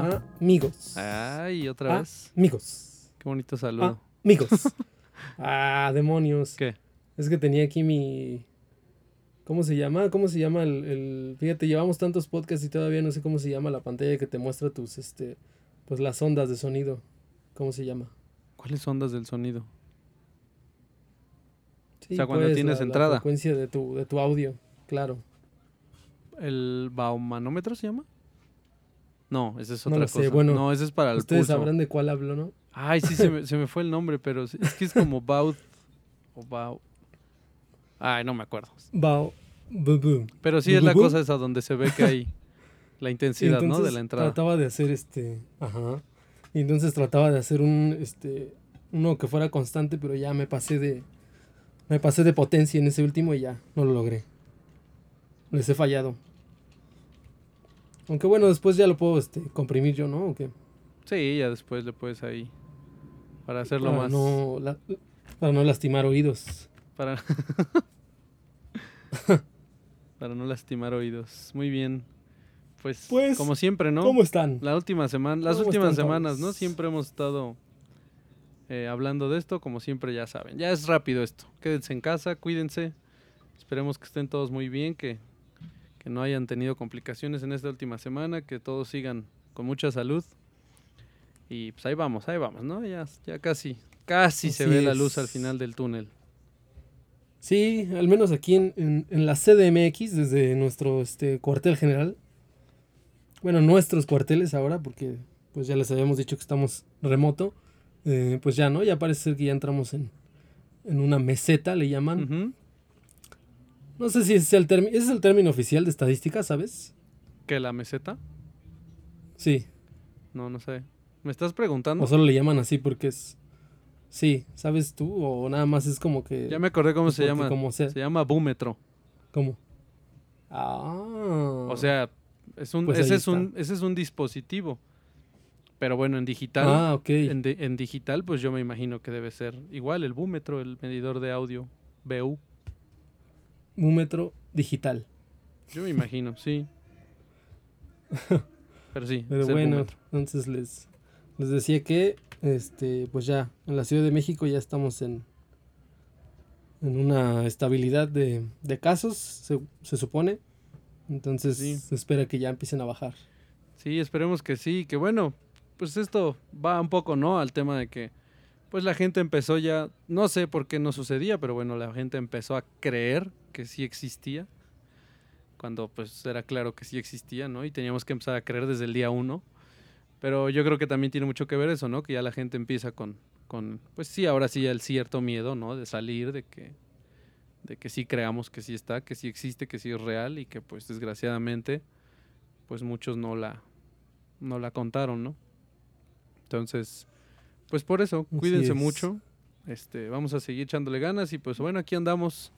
a amigos. Ay, otra Ah. vez. Amigos. Qué bonito saludo. Amigos. ah, demonios. ¿Qué? Es que tenía aquí mi. ¿Cómo se llama? ¿Cómo se llama el, el- Fíjate, llevamos tantos podcasts y todavía no sé cómo se llama la pantalla que te muestra tus, este, pues las ondas de sonido. ¿Cómo se llama? ¿Cuáles ondas del sonido? Sí, sea, cuando pues, tienes la- entrada. La frecuencia de tu, de tu audio, claro. ¿El baumanómetro se llama? No, esa es No otra sé, cosa. bueno, no, ese es para el Ustedes pulso. sabrán de cuál hablo, ¿no? Ay, sí, se me, se me fue el nombre, pero es que es como Baud o Bau. Ay, no me acuerdo. Bu. Pero sí es la cosa esa donde se ve que hay la intensidad, ¿no? De la entrada. Trataba de hacer este. Ajá. Y entonces trataba de hacer un. Este. Uno que fuera constante, pero ya me pasé de. Me pasé de potencia en ese último y ya no lo logré. Les he fallado. Aunque bueno, después ya lo puedo este, comprimir yo, ¿no? ¿O qué? Sí, ya después le puedes ahí. Para hacerlo para más. No, la- para no lastimar oídos. Para. para no lastimar oídos. Muy bien. Pues, Pues, como siempre, ¿no? ¿Cómo están? La última semana, las ¿Cómo últimas están semanas, todos? ¿no? Siempre hemos estado eh, hablando de esto, como siempre ya saben. Ya es rápido esto. Quédense en casa, cuídense. Esperemos que estén todos muy bien, que, que no hayan tenido complicaciones en esta última semana, que todos sigan con mucha salud. Y pues ahí vamos, ahí vamos, ¿no? Ya, ya casi, casi se Así ve la luz al es. final del túnel. Sí, al menos aquí en, en- en la CDMX, desde nuestro este, cuartel general. Bueno, nuestros cuarteles ahora, porque pues ya les habíamos dicho que estamos remoto. eh, pues ya, ¿no? Ya parece ser que ya entramos en, en una meseta, le llaman. Ujú. No sé si ese es el término. ¿Ese es el término oficial de estadística, sabes? ¿Qué, la meseta? Sí. No, no sé. ¿Me estás preguntando? O solo le llaman así porque es. Sí, ¿sabes tú? O nada más es como que. ya me acordé cómo se llama. Como sea. Se llama búmetro. ¿Cómo? Ah. O sea, es un, Pues ese, es un, ese es un dispositivo. Pero bueno, en digital, Ah, ok. en, en digital, pues yo me imagino que debe ser igual el búmetro, el medidor de audio BU. Múmetro digital. Yo me imagino, sí. Pero sí, Pero bueno, entonces les, les decía que, este, pues ya, en la Ciudad de México ya estamos en, en una estabilidad de, de casos, se, se supone. Entonces Sí. se espera que ya empiecen a bajar. Sí, esperemos que sí, que bueno, pues esto va un poco, ¿no? Al tema de que, pues la gente empezó ya, no sé por qué no sucedía, pero bueno, la gente empezó a creer que sí existía, cuando pues era claro que sí existía, ¿no? Y teníamos que empezar a creer desde el día uno. Pero yo creo que también tiene mucho que ver eso, ¿no? Que ya la gente empieza con, con pues sí, ahora sí el cierto miedo, ¿no? De salir, de que, de que sí creamos que sí está, que sí existe, que sí es real y que pues desgraciadamente, pues muchos no la, no la contaron, ¿no? Entonces, pues por eso, cuídense es. mucho. Este, vamos a seguir echándole ganas y pues bueno, aquí andamos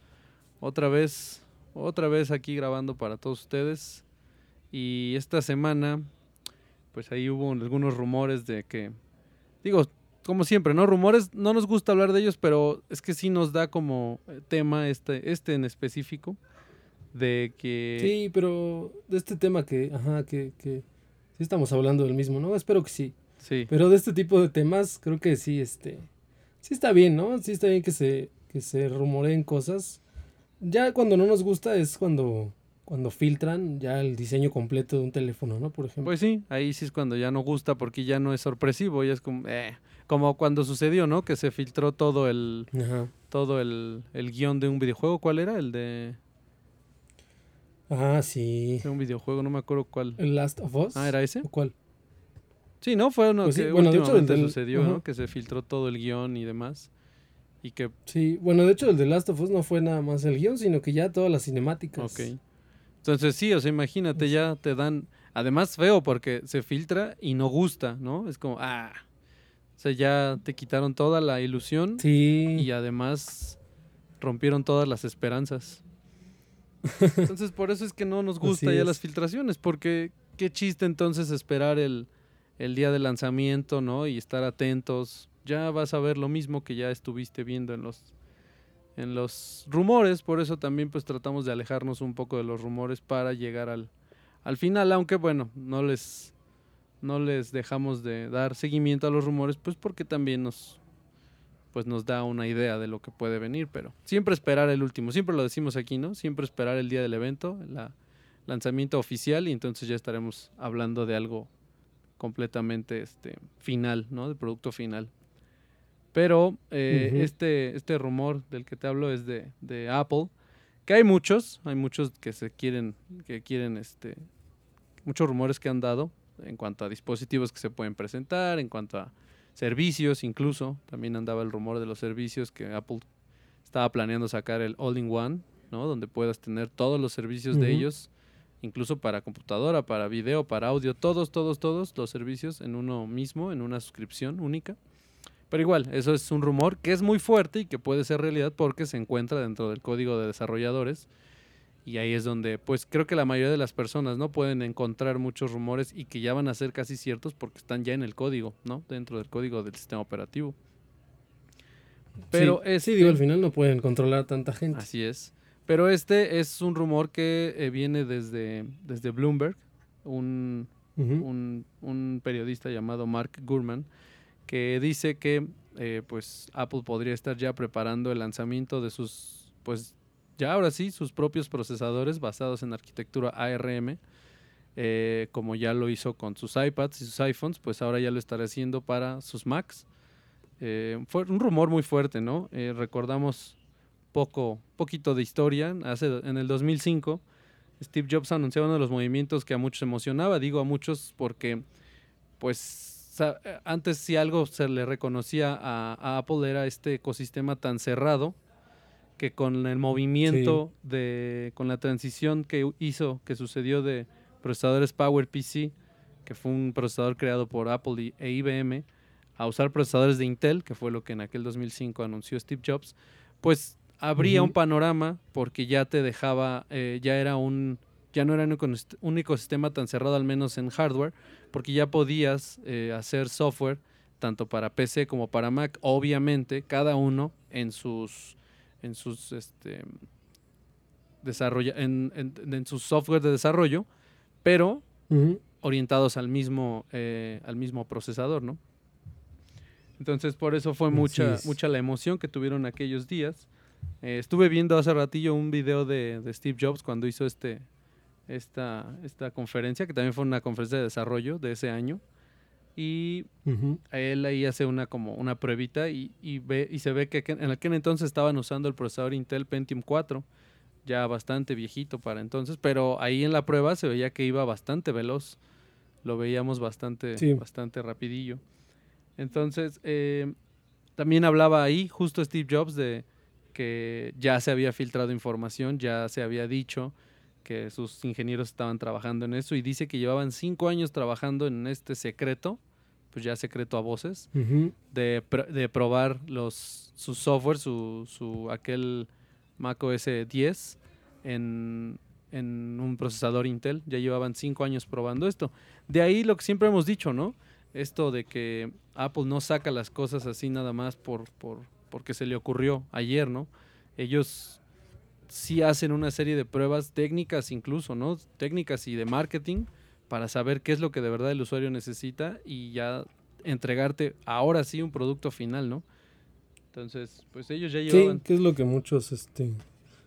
otra vez, otra vez aquí grabando para todos ustedes. Y esta semana, pues ahí hubo algunos rumores de que, digo, como siempre, ¿no? Rumores, no nos gusta hablar de ellos, pero es que sí nos da como tema este, este en específico, de que... Sí, pero de este tema que, ajá, que, que sí estamos hablando del mismo, ¿no? Espero que sí. sí. Pero de este tipo de temas, creo que sí, este, sí está bien, ¿no? Sí está bien que se, que se rumoreen cosas. Ya cuando no nos gusta es cuando, cuando filtran ya el diseño completo de un teléfono, ¿no? Por ejemplo. Pues sí, ahí sí es cuando ya no gusta porque ya no es sorpresivo, ya es como, eh, como cuando sucedió, ¿no? Que se filtró todo el, Ajá. todo el, el guion de un videojuego. ¿Cuál era? El de, Ah, sí. de un videojuego, no me acuerdo cuál. ¿El Last of Us? Ah, ¿era ese? ¿O cuál? Sí, ¿no? Fue uno Pues sí, que bueno, de hecho, el últimamente sucedió. ¿no? Que se filtró todo el guion y demás. Y que, Sí, bueno, de hecho el de Last of Us no fue nada más el guion, sino que ya todas las cinemáticas. ok. Entonces sí, o sea, imagínate, ya te dan, además feo porque se filtra y no gusta, ¿no? Es como, ah, o sea, ya te quitaron toda la ilusión. Sí. y además rompieron todas las esperanzas. Entonces, por eso es que no nos gusta ya las filtraciones, porque qué chiste entonces esperar el, el día de lanzamiento, ¿no? Y estar atentos. Ya vas a ver lo mismo que ya estuviste viendo en los en los rumores, por eso también pues tratamos de alejarnos un poco de los rumores para llegar al, al final, aunque bueno, no les no les dejamos de dar seguimiento a los rumores, pues porque también nos pues nos da una idea de lo que puede venir, pero siempre esperar el último, siempre lo decimos aquí, ¿no? Siempre esperar el día del evento, el lanzamiento oficial y entonces ya estaremos hablando de algo completamente este, final, ¿no? De producto final. Pero eh, este, este rumor del que te hablo es de, de, Apple, que hay muchos, hay muchos que se quieren, que quieren, este, muchos rumores que han dado en cuanto a dispositivos que se pueden presentar, en cuanto a servicios incluso, también andaba el rumor de los servicios que Apple estaba planeando sacar el All-in-One, ¿no? Donde puedas tener todos los servicios de ellos, incluso para computadora, para video, para audio, todos, todos, todos los servicios en uno mismo, en una suscripción única. Pero igual, eso es un rumor que es muy fuerte y que puede ser realidad porque se encuentra dentro del código de desarrolladores. Y ahí es donde, pues creo que la mayoría de las personas no pueden encontrar muchos rumores y que ya van a ser casi ciertos porque están ya en el código, ¿no? Dentro del código del sistema operativo. Pero sí, digo, al final no pueden controlar tanta gente. Así es. Pero este es un rumor que eh, viene desde, desde Bloomberg, un, un, un periodista llamado Mark Gurman que dice que eh, pues Apple podría estar ya preparando el lanzamiento de sus, pues ya ahora sí, sus propios procesadores basados en arquitectura ARM, eh, como ya lo hizo con sus iPads y sus iPhones, pues ahora ya lo estará haciendo para sus Macs. Eh, fue un rumor muy fuerte, ¿no? recordamos poco, poquito de historia. Hace, en el 2005, Steve Jobs anunció uno de los movimientos que a muchos emocionaba. Digo a muchos porque, pues, antes si algo se le reconocía a, Apple era este ecosistema tan cerrado que con el movimiento de con la transición que hizo que sucedió de procesadores PowerPC que fue un procesador creado por Apple e IBM a usar procesadores de Intel que fue lo que en aquel 2005 anunció Steve Jobs pues habría un panorama porque ya te dejaba eh, ya era un ya no era un ecosistema tan cerrado al menos en hardware porque ya podías eh, hacer software tanto para PC como para Mac, obviamente cada uno en sus en sus este desarrolla en, en, sus software de desarrollo, pero orientados al mismo eh, al mismo procesador, ¿no? Entonces por eso fue mucha mucha la emoción que tuvieron aquellos días. Eh, estuve viendo hace ratillo un video de, de Steve Jobs cuando hizo este esta, esta conferencia, que también fue una conferencia de desarrollo de ese año. Y él ahí hace una como una pruebita y, ve, y se ve que en aquel entonces estaban usando el procesador Intel Pentium 4, ya bastante viejito para entonces, pero ahí en la prueba se veía que iba bastante veloz, lo veíamos bastante, bastante rapidillo. Entonces, eh, también hablaba ahí justo Steve Jobs de que ya se había filtrado información, ya se había dicho que sus ingenieros estaban trabajando en eso y dice que llevaban cinco años trabajando en este secreto, pues ya secreto a voces, de, de, probar los, su software, su, su aquel Mac OS 10 en, en un procesador Intel. Ya llevaban cinco años probando esto. De ahí lo que siempre hemos dicho, ¿no? Esto de que Apple no saca las cosas así nada más por, por porque se le ocurrió ayer, ¿no? Ellos sí hacen una serie de pruebas técnicas incluso, ¿no? Técnicas y de marketing para saber qué es lo que de verdad el usuario necesita y ya entregarte ahora sí un producto final, ¿no? Entonces, pues ellos ya llevaban... Sí, que es lo que muchos, este...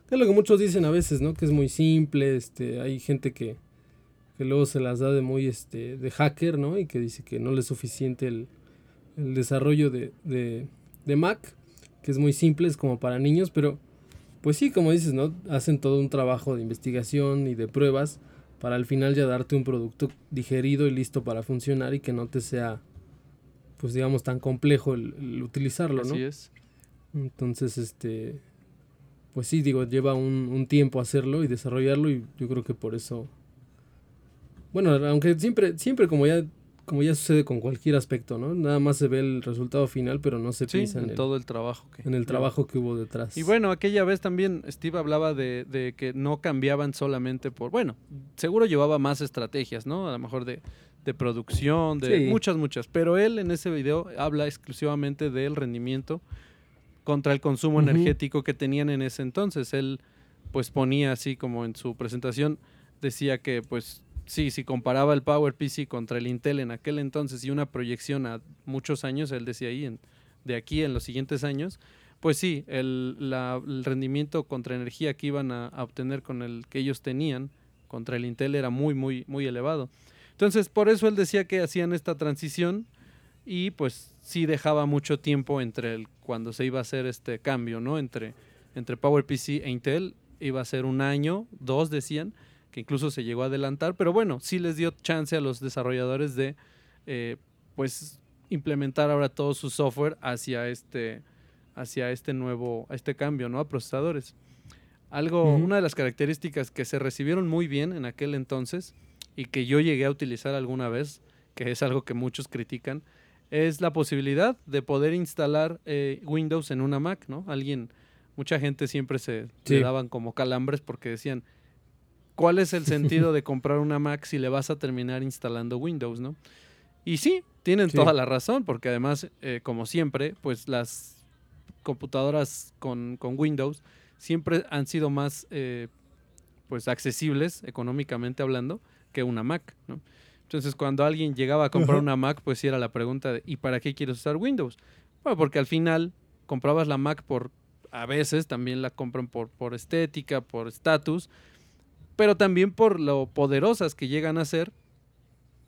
Que es lo que muchos dicen a veces, ¿no? Que es muy simple, este... Hay gente que, que luego se las da de muy, este... De hacker, ¿no? Y que dice que no le es suficiente el, el desarrollo de, de, de Mac, que es muy simple, es como para niños, pero pues sí, como dices, ¿no? Hacen todo un trabajo de investigación y de pruebas para al final ya darte un producto digerido y listo para funcionar y que no te sea, pues digamos, tan complejo el, utilizarlo, ¿no? Así es. Entonces, este, pues sí, digo, lleva un, un tiempo hacerlo y desarrollarlo y yo creo que por eso, bueno, aunque siempre, siempre como ya como ya sucede con cualquier aspecto, ¿no? Nada más se ve el resultado final, pero no se piensa en, todo el trabajo que en el trabajo que hubo detrás. Y bueno, aquella vez también Steve hablaba de, de, que no cambiaban solamente por, bueno, seguro llevaba más estrategias, ¿no? A lo mejor de, de producción, de muchas, muchas, pero él en ese video habla exclusivamente del rendimiento contra el consumo energético que tenían en ese entonces. Él pues ponía así como en su presentación decía que pues sí, si comparaba el PowerPC contra el Intel en aquel entonces y una proyección a muchos años, él decía ahí, de aquí en los siguientes años, pues sí, el, rendimiento contra energía que iban a, obtener con el que ellos tenían contra el Intel era muy, muy, muy elevado. Entonces, por eso él decía que hacían esta transición y pues sí dejaba mucho tiempo entre el, cuando se iba a hacer este cambio, ¿no? Entre, entre PowerPC e Intel, iba a ser un año, dos decían, que incluso se llegó a adelantar, pero bueno, sí les dio chance a los desarrolladores de, eh, pues, implementar ahora todo su software hacia este, hacia este nuevo, este cambio, ¿no? A procesadores. Algo, una de las características que se recibieron muy bien en aquel entonces y que yo llegué a utilizar alguna vez, que es algo que muchos critican, es la posibilidad de poder instalar eh, Windows en una Mac, ¿no? Alguien, mucha gente siempre se le daban como calambres porque decían, ¿cuál es el sentido de comprar una Mac si le vas a terminar instalando Windows, ¿no? Y sí, tienen toda la razón, porque además, eh, como siempre, pues las computadoras con, Windows siempre han sido más eh, pues accesibles económicamente hablando que una Mac, ¿no? Entonces, cuando alguien llegaba a comprar una Mac, pues sí era la pregunta de ¿y para qué quieres usar Windows? Bueno, porque al final comprabas la Mac por, a veces también la compran por, por estética, por estatus, pero también por lo poderosas que llegan a ser,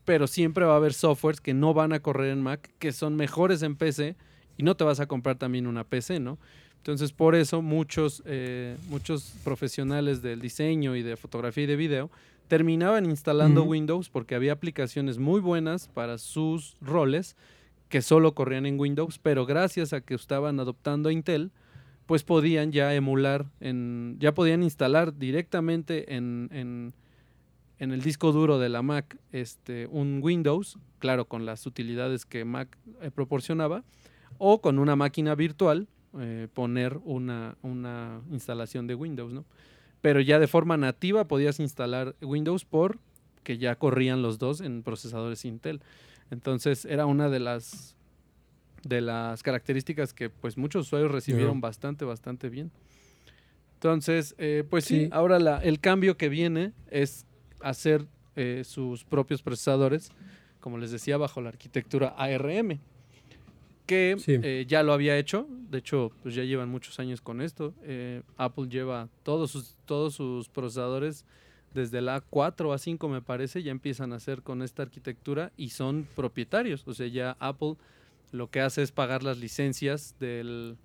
pero siempre va a haber softwares que no van a correr en Mac, que son mejores en PC, y no te vas a comprar también una PC, ¿no? Entonces, por eso muchos, eh, muchos profesionales del diseño y de fotografía y de video terminaban instalando Windows porque había aplicaciones muy buenas para sus roles que solo corrían en Windows, pero gracias a que estaban adoptando a Intel, pues podían ya emular, en, ya podían instalar directamente en, en, el disco duro de la Mac este, un Windows, claro, con las utilidades que Mac eh, proporcionaba, o con una máquina virtual eh, poner una, una instalación de Windows, ¿no? pero ya de forma nativa podías instalar Windows por que ya corrían los dos en procesadores Intel. Entonces era una de las de las características que pues muchos usuarios recibieron bastante, bastante bien. Entonces, eh, pues sí, ahora la, el cambio que viene es hacer eh, sus propios procesadores, como les decía, bajo la arquitectura ARM que eh, ya lo había hecho. De hecho, pues ya llevan muchos años con esto. Apple lleva todos sus, todos sus procesadores desde la 4 a 5 me parece, ya empiezan a hacer con esta arquitectura y son propietarios. O sea, ya Apple lo que hace es pagar las licencias del,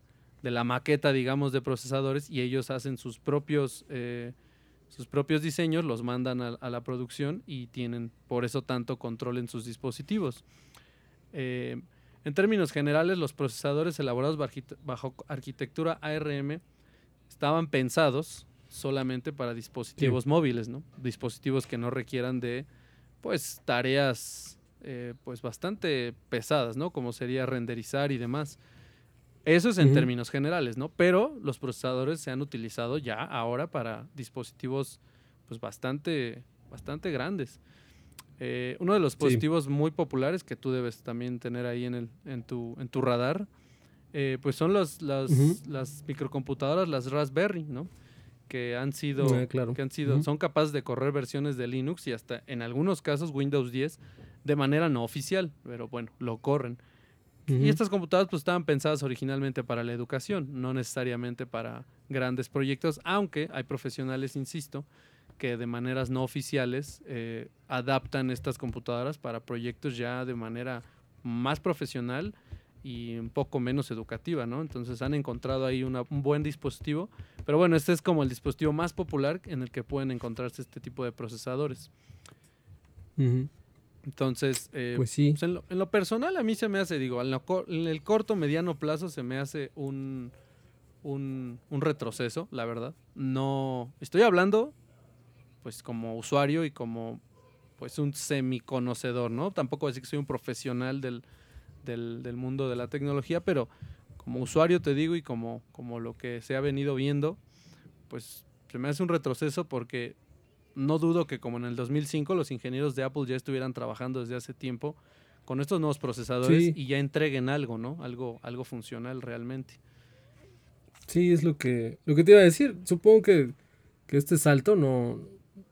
de la maqueta, digamos, de procesadores y ellos hacen sus propios, eh, sus propios diseños, los mandan a, a, la producción y tienen por eso tanto control en sus dispositivos. En términos generales, los procesadores elaborados bajo arquitectura ARM estaban pensados solamente para dispositivos móviles, ¿no? Dispositivos que no requieran de, pues, tareas, eh, pues, bastante pesadas, ¿no? Como sería renderizar y demás. Eso es en términos generales, ¿no? Pero los procesadores se han utilizado ya ahora para dispositivos, pues, bastante, bastante grandes. Eh, uno de los dispositivos muy populares que tú debes también tener ahí en, el, en, tu, en tu radar, eh, pues son los, las, las microcomputadoras, las Raspberry, ¿no? Que han sido, ah, que han sido, son capaces de correr versiones de Linux y hasta en algunos casos Windows 10 de manera no oficial, pero bueno, lo corren. Y estas computadoras pues estaban pensadas originalmente para la educación, no necesariamente para grandes proyectos, aunque hay profesionales, insisto, que de maneras no oficiales eh, adaptan estas computadoras para proyectos ya de manera más profesional y un poco menos educativa, ¿no? Entonces han encontrado ahí un buen dispositivo, pero bueno, este es como el dispositivo más popular en el que pueden encontrarse este tipo de procesadores. Entonces, eh, pues sí. Pues en, lo, personal a mí se me hace, digo, en, el corto, mediano plazo se me hace un, un, un retroceso, la verdad. No, estoy hablando pues como usuario y como pues un semiconocedor, ¿no? Tampoco decir que soy un profesional del, del, mundo de la tecnología, pero como usuario te digo y como, como lo que se ha venido viendo, pues se me hace un retroceso porque no dudo que como en el 2005 los ingenieros de Apple ya estuvieran trabajando desde hace tiempo con estos nuevos procesadores y ya entreguen algo, ¿no? Algo, algo funcional realmente. Sí, es lo que, lo que te iba a decir. Supongo que, que este salto no,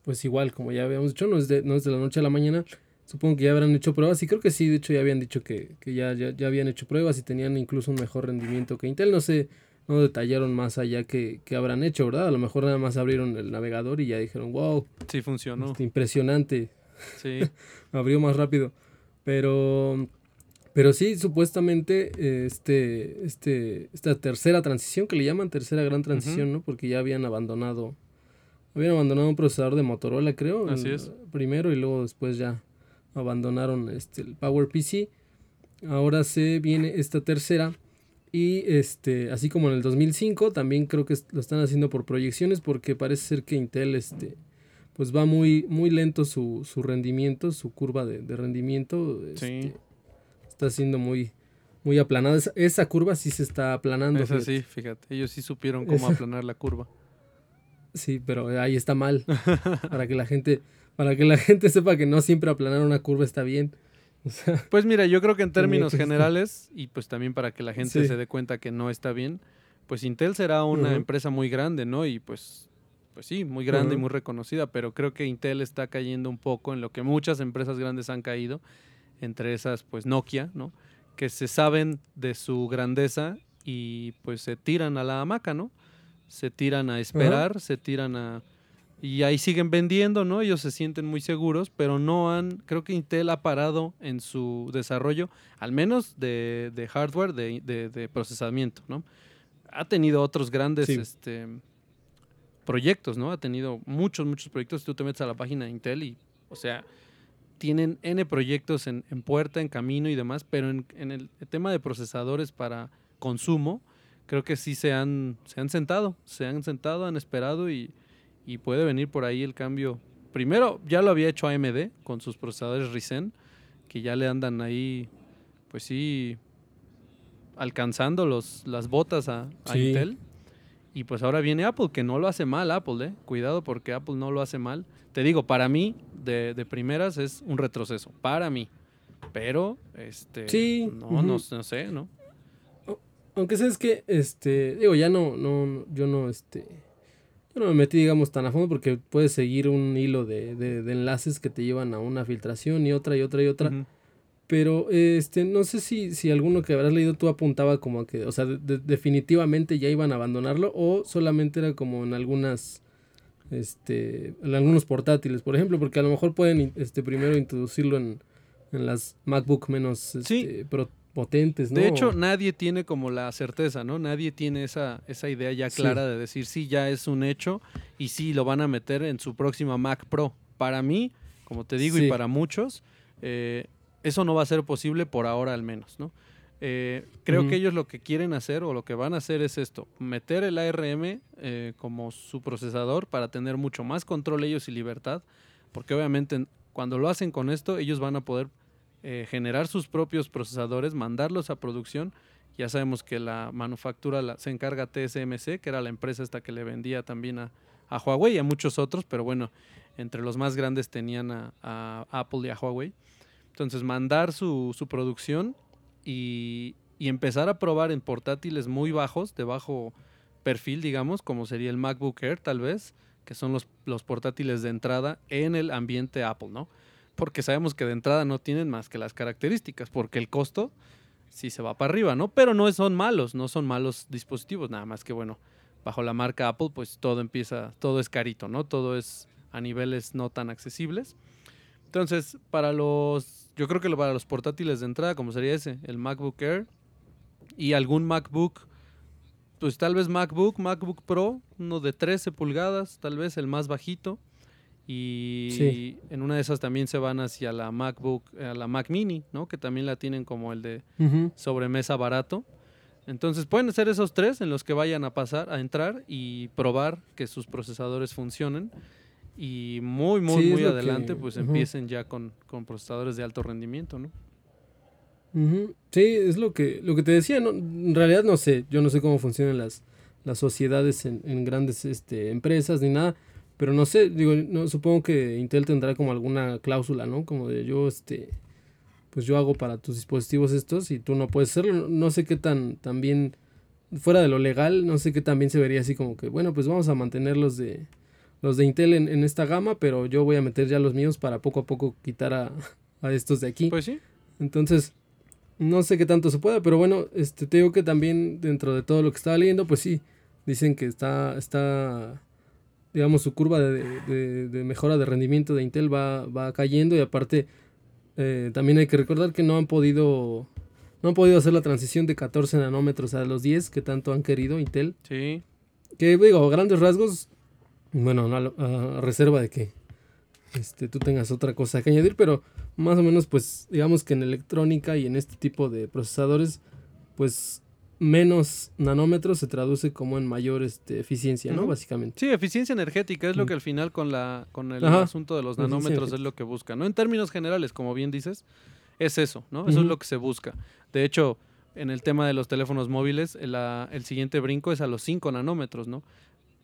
pues igual, como ya habíamos dicho, no es de, no es de la noche a la mañana. Supongo que ya habrán hecho pruebas y creo que sí, de hecho ya habían dicho que, que ya, ya, ya habían hecho pruebas y tenían incluso un mejor rendimiento que Intel. No sé, no detallaron más allá que, que habrán hecho, ¿verdad? A lo mejor nada más abrieron el navegador y ya dijeron, wow, Sí funcionó. este, impresionante, Sí. abrió más rápido. Pero, pero sí, supuestamente, eh, este, este, esta tercera transición, que le llaman tercera gran transición, ¿no? Porque ya habían abandonado, habían abandonado un procesador de Motorola, creo. Así en- es. Primero y luego después ya abandonaron este, el PowerPC. Ahora se viene esta tercera. Y este, así como en el 2005, también creo que lo están haciendo por proyecciones porque parece ser que Intel este, pues va muy, muy lento su, su rendimiento, su curva de, de rendimiento. este, Está siendo muy, muy aplanada. Esa, esa curva sí se está aplanando. Es fíjate. así, fíjate. Ellos sí supieron cómo Esa- aplanar la curva. Sí, pero ahí está mal. para que la gente, para que la gente sepa que no siempre aplanar una curva está bien. O sea, Pues mira, yo creo que en términos que generales, y pues también para que la gente Sí. se dé cuenta que no está bien, pues Intel será una empresa muy grande, ¿no? Y pues, pues sí, muy grande y muy reconocida, pero creo que Intel está cayendo un poco en lo que muchas empresas grandes han caído, entre esas pues Nokia, ¿no? Que se saben de su grandeza y pues se tiran a la hamaca, ¿no? Se tiran a esperar, se tiran a... Y ahí siguen vendiendo, ¿no? Ellos se sienten muy seguros, pero no han, creo que Intel ha parado en su desarrollo, al menos de, de hardware, de, de- de procesamiento, ¿no? Ha tenido otros grandes Sí. este, proyectos, ¿no? Ha tenido muchos, muchos proyectos. Tú te metes a la página de Intel y, o sea, tienen N proyectos en, en puerta, en camino y demás, pero en, en el tema de procesadores para consumo, creo que sí se han, se han sentado, se han sentado, han esperado y, y puede venir por ahí el cambio. Primero, ya lo había hecho AMD con sus procesadores Ryzen, que ya le andan ahí, pues sí, alcanzando los, las botas a, a Sí. Intel. Y pues ahora viene Apple, que no lo hace mal Apple, ¿eh? Cuidado porque Apple no lo hace mal. Te digo, para mí, de, de primeras, es un retroceso. Para mí. Pero, este... Sí, No, no, no sé, ¿no? aunque sabes que, este, digo, ya no, no, yo no, este, yo no me metí, digamos, tan a fondo porque puedes seguir un hilo de, de, de enlaces que te llevan a una filtración y otra y otra y otra. Pero este, no sé si, si alguno que habrás leído tú apuntaba como a que, o sea, de- de- definitivamente ya iban a abandonarlo o solamente era como en algunas, este, en algunos portátiles, por ejemplo, porque a lo mejor pueden este, primero introducirlo en, en las MacBook menos Sí. este, pro- potentes, ¿no? De hecho, nadie tiene como la certeza, ¿no? Nadie tiene esa, esa idea ya Sí. clara de decir, sí, ya es un hecho y sí, lo van a meter en su próxima Mac Pro. Para mí, como te digo, y para muchos, eh, eso no va a ser posible por ahora al menos, ¿no? Eh, creo que ellos lo que quieren hacer o lo que van a hacer es esto, meter el ARM eh, como su procesador para tener mucho más control ellos y libertad, porque obviamente cuando lo hacen con esto, ellos van a poder eh, generar sus propios procesadores, mandarlos a producción. Ya sabemos que la manufactura se encarga TSMC, que era la empresa esta que le vendía también a, a Huawei y a muchos otros, pero bueno, entre los más grandes tenían a, a Apple y a Huawei. Entonces, mandar su, su producción y, y empezar a probar en portátiles muy bajos, de bajo perfil, digamos, como sería el MacBook Air tal vez, que son los, los portátiles de entrada en el ambiente Apple, ¿no? Porque sabemos que de entrada no tienen más que las características, porque el costo sí se va para arriba, ¿no? Pero no son malos, no son malos dispositivos, nada más que bueno, bajo la marca Apple, pues todo empieza, todo es carito, ¿no? Todo es a niveles no tan accesibles. Entonces, para los, yo creo que para los portátiles de entrada, como sería ese, el MacBook Air y algún MacBook, pues tal vez MacBook, MacBook Pro, uno de 13 pulgadas, tal vez el más bajito. Y Sí. en una de esas también se van hacia la MacBook, a la Mac Mini, ¿no? Que también la tienen como el de Ujú. sobremesa barato. Entonces pueden ser esos tres en los que vayan a pasar, a entrar y probar que sus procesadores funcionen. Y muy, muy, Sí, muy adelante, que- pues empiecen ya con, con procesadores de alto rendimiento, ¿no? Sí, es lo que, lo que te decía, ¿no? en realidad no sé, yo no sé cómo funcionan las, las sociedades en, en grandes este, empresas ni nada, pero no sé, digo, no, supongo que Intel tendrá como alguna cláusula, ¿no? Como de yo, este, pues yo hago para tus dispositivos estos y tú no puedes hacerlo, no, sé qué tan, tan bien, fuera de lo legal, no sé qué tan bien se vería así como que, bueno, pues vamos a mantenerlos de, los de Intel en, en esta gama, pero yo voy a meter ya los míos para poco a poco quitar a, a estos de aquí. Pues sí. Entonces, no sé qué tanto se pueda, pero bueno, este, te digo que también dentro de todo lo que estaba leyendo, pues sí, dicen que está, está digamos, su curva de, de- de mejora de rendimiento de Intel va, va cayendo y aparte eh, también hay que recordar que no han podido no han podido hacer la transición de 14 nanómetros a los 10 que tanto han querido Intel. Sí. Que digo, a grandes rasgos, bueno, a reserva de que este, tú tengas otra cosa que añadir, pero más o menos, pues, digamos que en electrónica y en este tipo de procesadores, pues, menos nanómetros se traduce como en mayor este, eficiencia, ¿no? Básicamente. Sí, eficiencia energética es lo Mm. que al final con la con el Ajá, asunto de los nanómetros es lo que busca, ¿no? En términos generales, como bien dices, es eso, ¿no? Eso es lo que se busca. De hecho, en el tema de los teléfonos móviles, el, la- el siguiente brinco es a los 5 nanómetros, ¿no?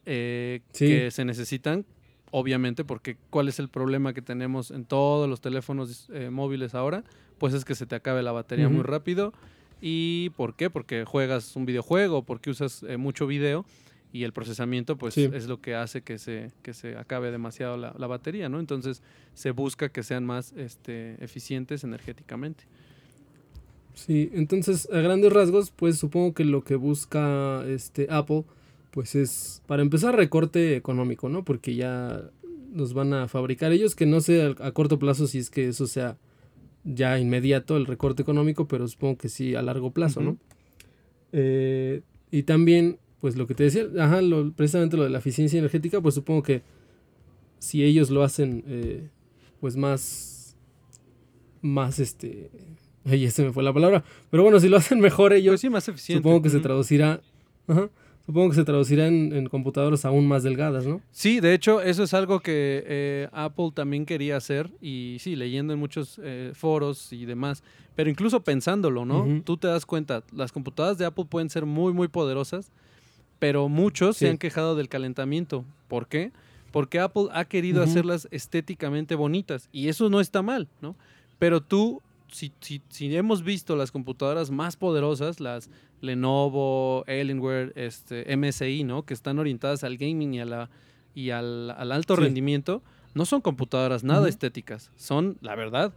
Eh, Sí. Que se necesitan, obviamente, porque ¿cuál es el problema que tenemos en todos los teléfonos eh, móviles ahora? Pues es que se te acabe la batería muy rápido. ¿Y por qué? Porque juegas un videojuego, porque usas eh, mucho video y el procesamiento pues Sí. es lo que hace que se, que se acabe demasiado la, la batería, ¿no? Entonces se busca que sean más este, eficientes energéticamente. Sí, entonces, a grandes rasgos, pues supongo que lo que busca este Apple, pues es, para empezar, recorte económico, ¿no? Porque ya los van a fabricar ellos, que no sé a corto plazo si es que eso sea ya inmediato el recorte económico, pero supongo que sí a largo plazo, ¿no? Eh, y también, pues lo que te decía, ajá, lo- precisamente lo de la eficiencia energética, pues supongo que si ellos lo hacen, eh, pues más, más este, ay, se me fue la palabra, pero bueno, si lo hacen mejor ellos, Pues sí, más eficiente. supongo que se traducirá, ajá, supongo que se traducirá en, en computadoras aún más delgadas, ¿no? Sí, de hecho, eso es algo que eh, Apple también quería hacer y sí, leyendo en muchos eh, foros y demás, pero incluso pensándolo, ¿no? Tú te das cuenta, las computadoras de Apple pueden ser muy, muy poderosas, pero muchos se han quejado del calentamiento. ¿Por qué? Porque Apple ha querido hacerlas estéticamente bonitas y eso no está mal, ¿no? Pero tú, si, si, si hemos visto las computadoras más poderosas, las Lenovo, Alienware, este, MSI, ¿no? Que están orientadas al gaming y, a la, y al, al alto Sí. rendimiento, no son computadoras nada estéticas. Son, la verdad,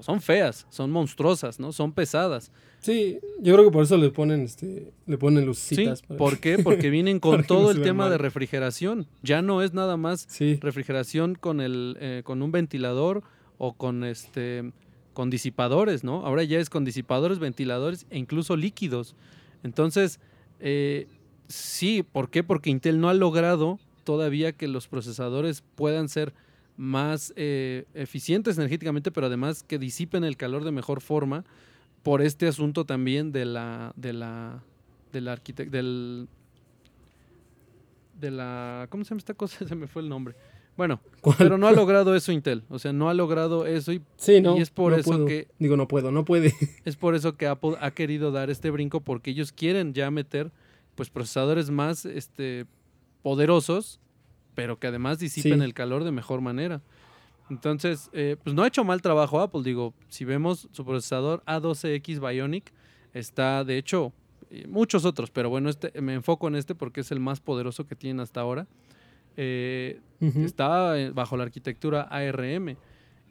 son feas, son monstruosas, ¿no? Son pesadas. Sí, yo creo que por eso le ponen, este, le ponen ¿Sí? lucecitas. ¿Por qué? Porque vienen con todo el tema de refrigeración. Ya no es nada más Sí, refrigeración con el eh, con un ventilador o con este con disipadores, ¿no? Ahora ya es con disipadores, ventiladores e incluso líquidos. Entonces, eh, sí, ¿por qué? Porque Intel no ha logrado todavía que los procesadores puedan ser más eh, eficientes energéticamente, pero además que disipen el calor de mejor forma por este asunto también de la de la de la del de la ¿cómo se llama esta cosa? Se me fue el nombre. Bueno, ¿cuál? pero no ha logrado eso Intel, o sea, no ha logrado eso y Sí, no, y es por no eso puedo. que- Digo, no puedo, no puede. es por eso que Apple ha querido dar este brinco porque ellos quieren ya meter pues procesadores más este poderosos, pero que además disipen Sí. el calor de mejor manera. Entonces, eh, pues no ha hecho mal trabajo Apple, digo, si vemos su procesador A12X Bionic está de hecho eh, muchos otros, pero bueno, este me enfoco en este porque es el más poderoso que tienen hasta ahora. Eh, está eh, bajo la arquitectura ARM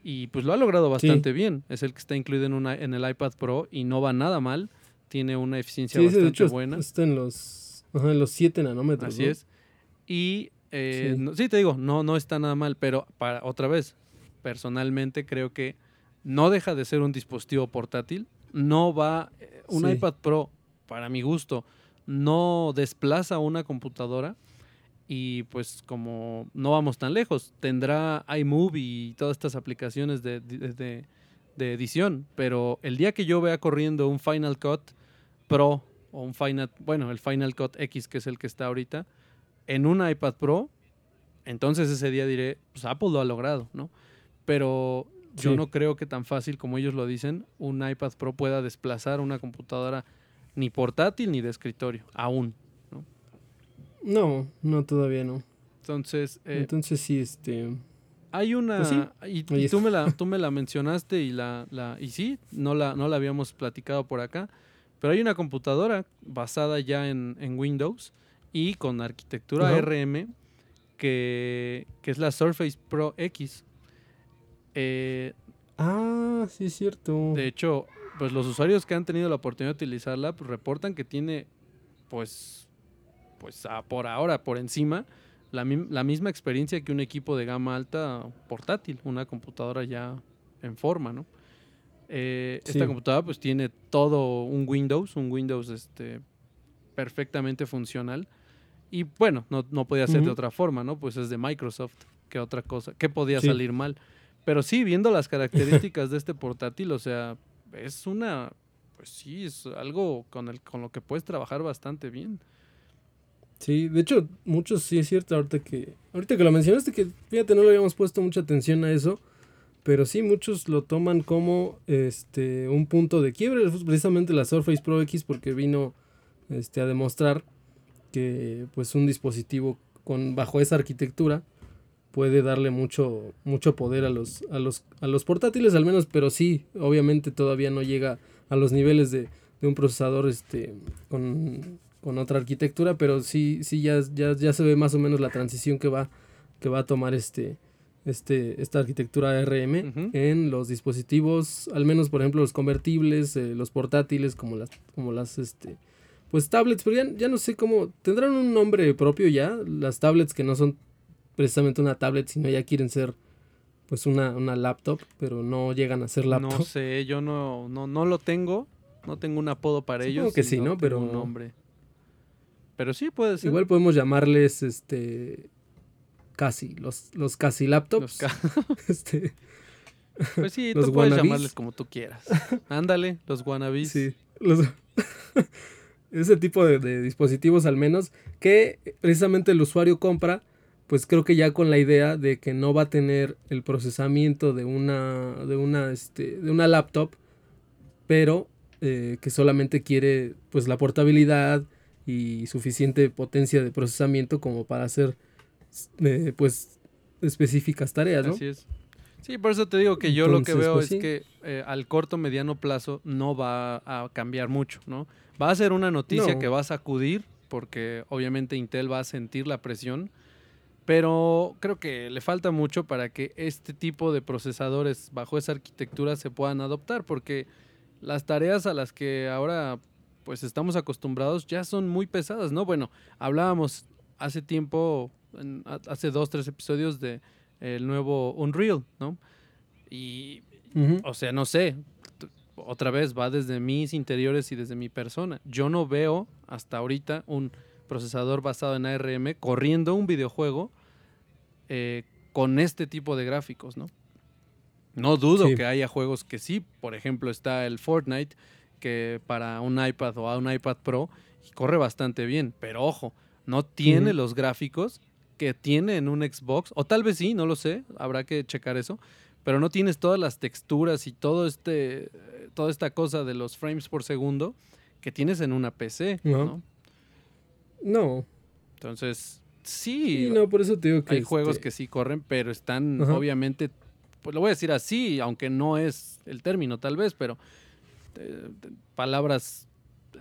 y pues lo ha logrado bastante bien. Es el que está incluido en, una, en el iPad Pro y no va nada mal. Tiene una eficiencia Sí, bastante de hecho buena. está en los, ajá, en los 7 nanómetros. Así ¿no? es. Y eh, Sí. no- sí, te digo, no, no está nada mal, pero para otra vez, personalmente creo que no deja de ser un dispositivo portátil. No va, eh, un iPad Pro, para mi gusto, no desplaza una computadora. Y pues como no vamos tan lejos, tendrá iMovie y todas estas aplicaciones de, de- de- de edición, pero el día que yo vea corriendo un Final Cut Pro o un Final, bueno, el Final Cut X, que es el que está ahorita, en un iPad Pro, entonces ese día diré, pues Apple lo ha logrado, ¿no? Pero yo Sí. no creo que tan fácil como ellos lo dicen, un iPad Pro pueda desplazar una computadora ni portátil ni de escritorio, aún. No, no, todavía no. Entonces, eh, Entonces sí, este... hay una... pues sí, y, tú, me la, tú me la mencionaste y la, la y sí, no la, no la habíamos platicado por acá, pero hay una computadora basada ya en, en Windows y con arquitectura Ajá. ARM que, que es la Surface Pro X. Eh, ah, sí, es cierto. De hecho, pues los usuarios que han tenido la oportunidad de utilizarla pues, reportan que tiene, pues, pues por ahora, por encima, la, la, misma experiencia que un equipo de gama alta portátil, una computadora ya en forma, ¿no? Eh, esta computadora pues tiene todo un Windows, un Windows este, perfectamente funcional. Y bueno, no, no podía ser de otra forma, ¿no? Pues es de Microsoft, que otra cosa, ¿qué podía salir mal? Pero sí, viendo las características de este portátil, o sea, es una, pues sí, es algo con, el, con lo que puedes trabajar bastante bien. Sí, de hecho, muchos sí es cierto, ahorita que, ahorita que lo mencionaste, que fíjate, no le habíamos puesto mucha atención a eso, pero sí muchos lo toman como este un punto de quiebre, precisamente la Surface Pro X, porque vino este, a demostrar que pues un dispositivo con bajo esa arquitectura puede darle mucho, mucho poder a los, a, los, a los portátiles al menos, pero sí, obviamente todavía no llega a los niveles de, de un procesador este, con, con, otra arquitectura, pero sí, sí ya, ya, ya, se ve más o menos la transición que va, que va a tomar este, este, esta arquitectura ARM en los dispositivos, al menos por ejemplo los convertibles, eh, los portátiles, como las, como las este, pues tablets, pero ya, ya no sé cómo, tendrán un nombre propio ya, las tablets que no son precisamente una tablet, sino ya quieren ser pues una, una laptop, pero no llegan a ser laptop. No sé, yo no, no, no lo tengo, no tengo un apodo para ellos. que sí, ¿no? Pero un nombre. Pero sí puede ser. Igual podemos llamarles este casi, los, los casi laptops. este, pues sí, tú puedes llamarles como tú quieras. Ándale, los wannabes. Sí, ese tipo de dispositivos al menos que precisamente el usuario compra pues creo que ya con la idea de que no va a tener el procesamiento de una, de una, este, de una laptop, pero eh, que solamente quiere pues la portabilidad y suficiente potencia de procesamiento como para hacer eh, pues específicas tareas, ¿no? Así es. Sí, por eso te digo que yo lo que veo pues es que eh, al corto mediano plazo no va a cambiar mucho, ¿no? Va a ser una noticia que va a sacudir porque obviamente Intel va a sentir la presión pero creo que le falta mucho para que este tipo de procesadores bajo esa arquitectura se puedan adoptar, porque las tareas a las que ahora pues estamos acostumbrados ya son muy pesadas, ¿no? Bueno, hablábamos hace tiempo, hace dos, tres episodios de el nuevo Unreal, ¿no? Y, o sea, no sé, otra vez va desde mis interiores y desde mi persona. Yo no veo hasta ahorita un procesador basado en ARM corriendo un videojuego eh, con este tipo de gráficos, ¿no? No dudo que haya juegos que sí, por ejemplo está el Fortnite, que para un iPad o a un iPad Pro corre bastante bien, pero ojo, no tiene los gráficos que tiene en un Xbox, o tal vez sí, no lo sé, habrá que checar eso, pero no tienes todas las texturas y todo este, toda esta cosa de los frames por segundo que tienes en una PC, ¿no? No. Entonces, sí. no, por eso te digo que. Hay juegos este que sí corren, pero están obviamente. Pues lo voy a decir así, aunque no es el término, tal vez, pero. Eh, palabras.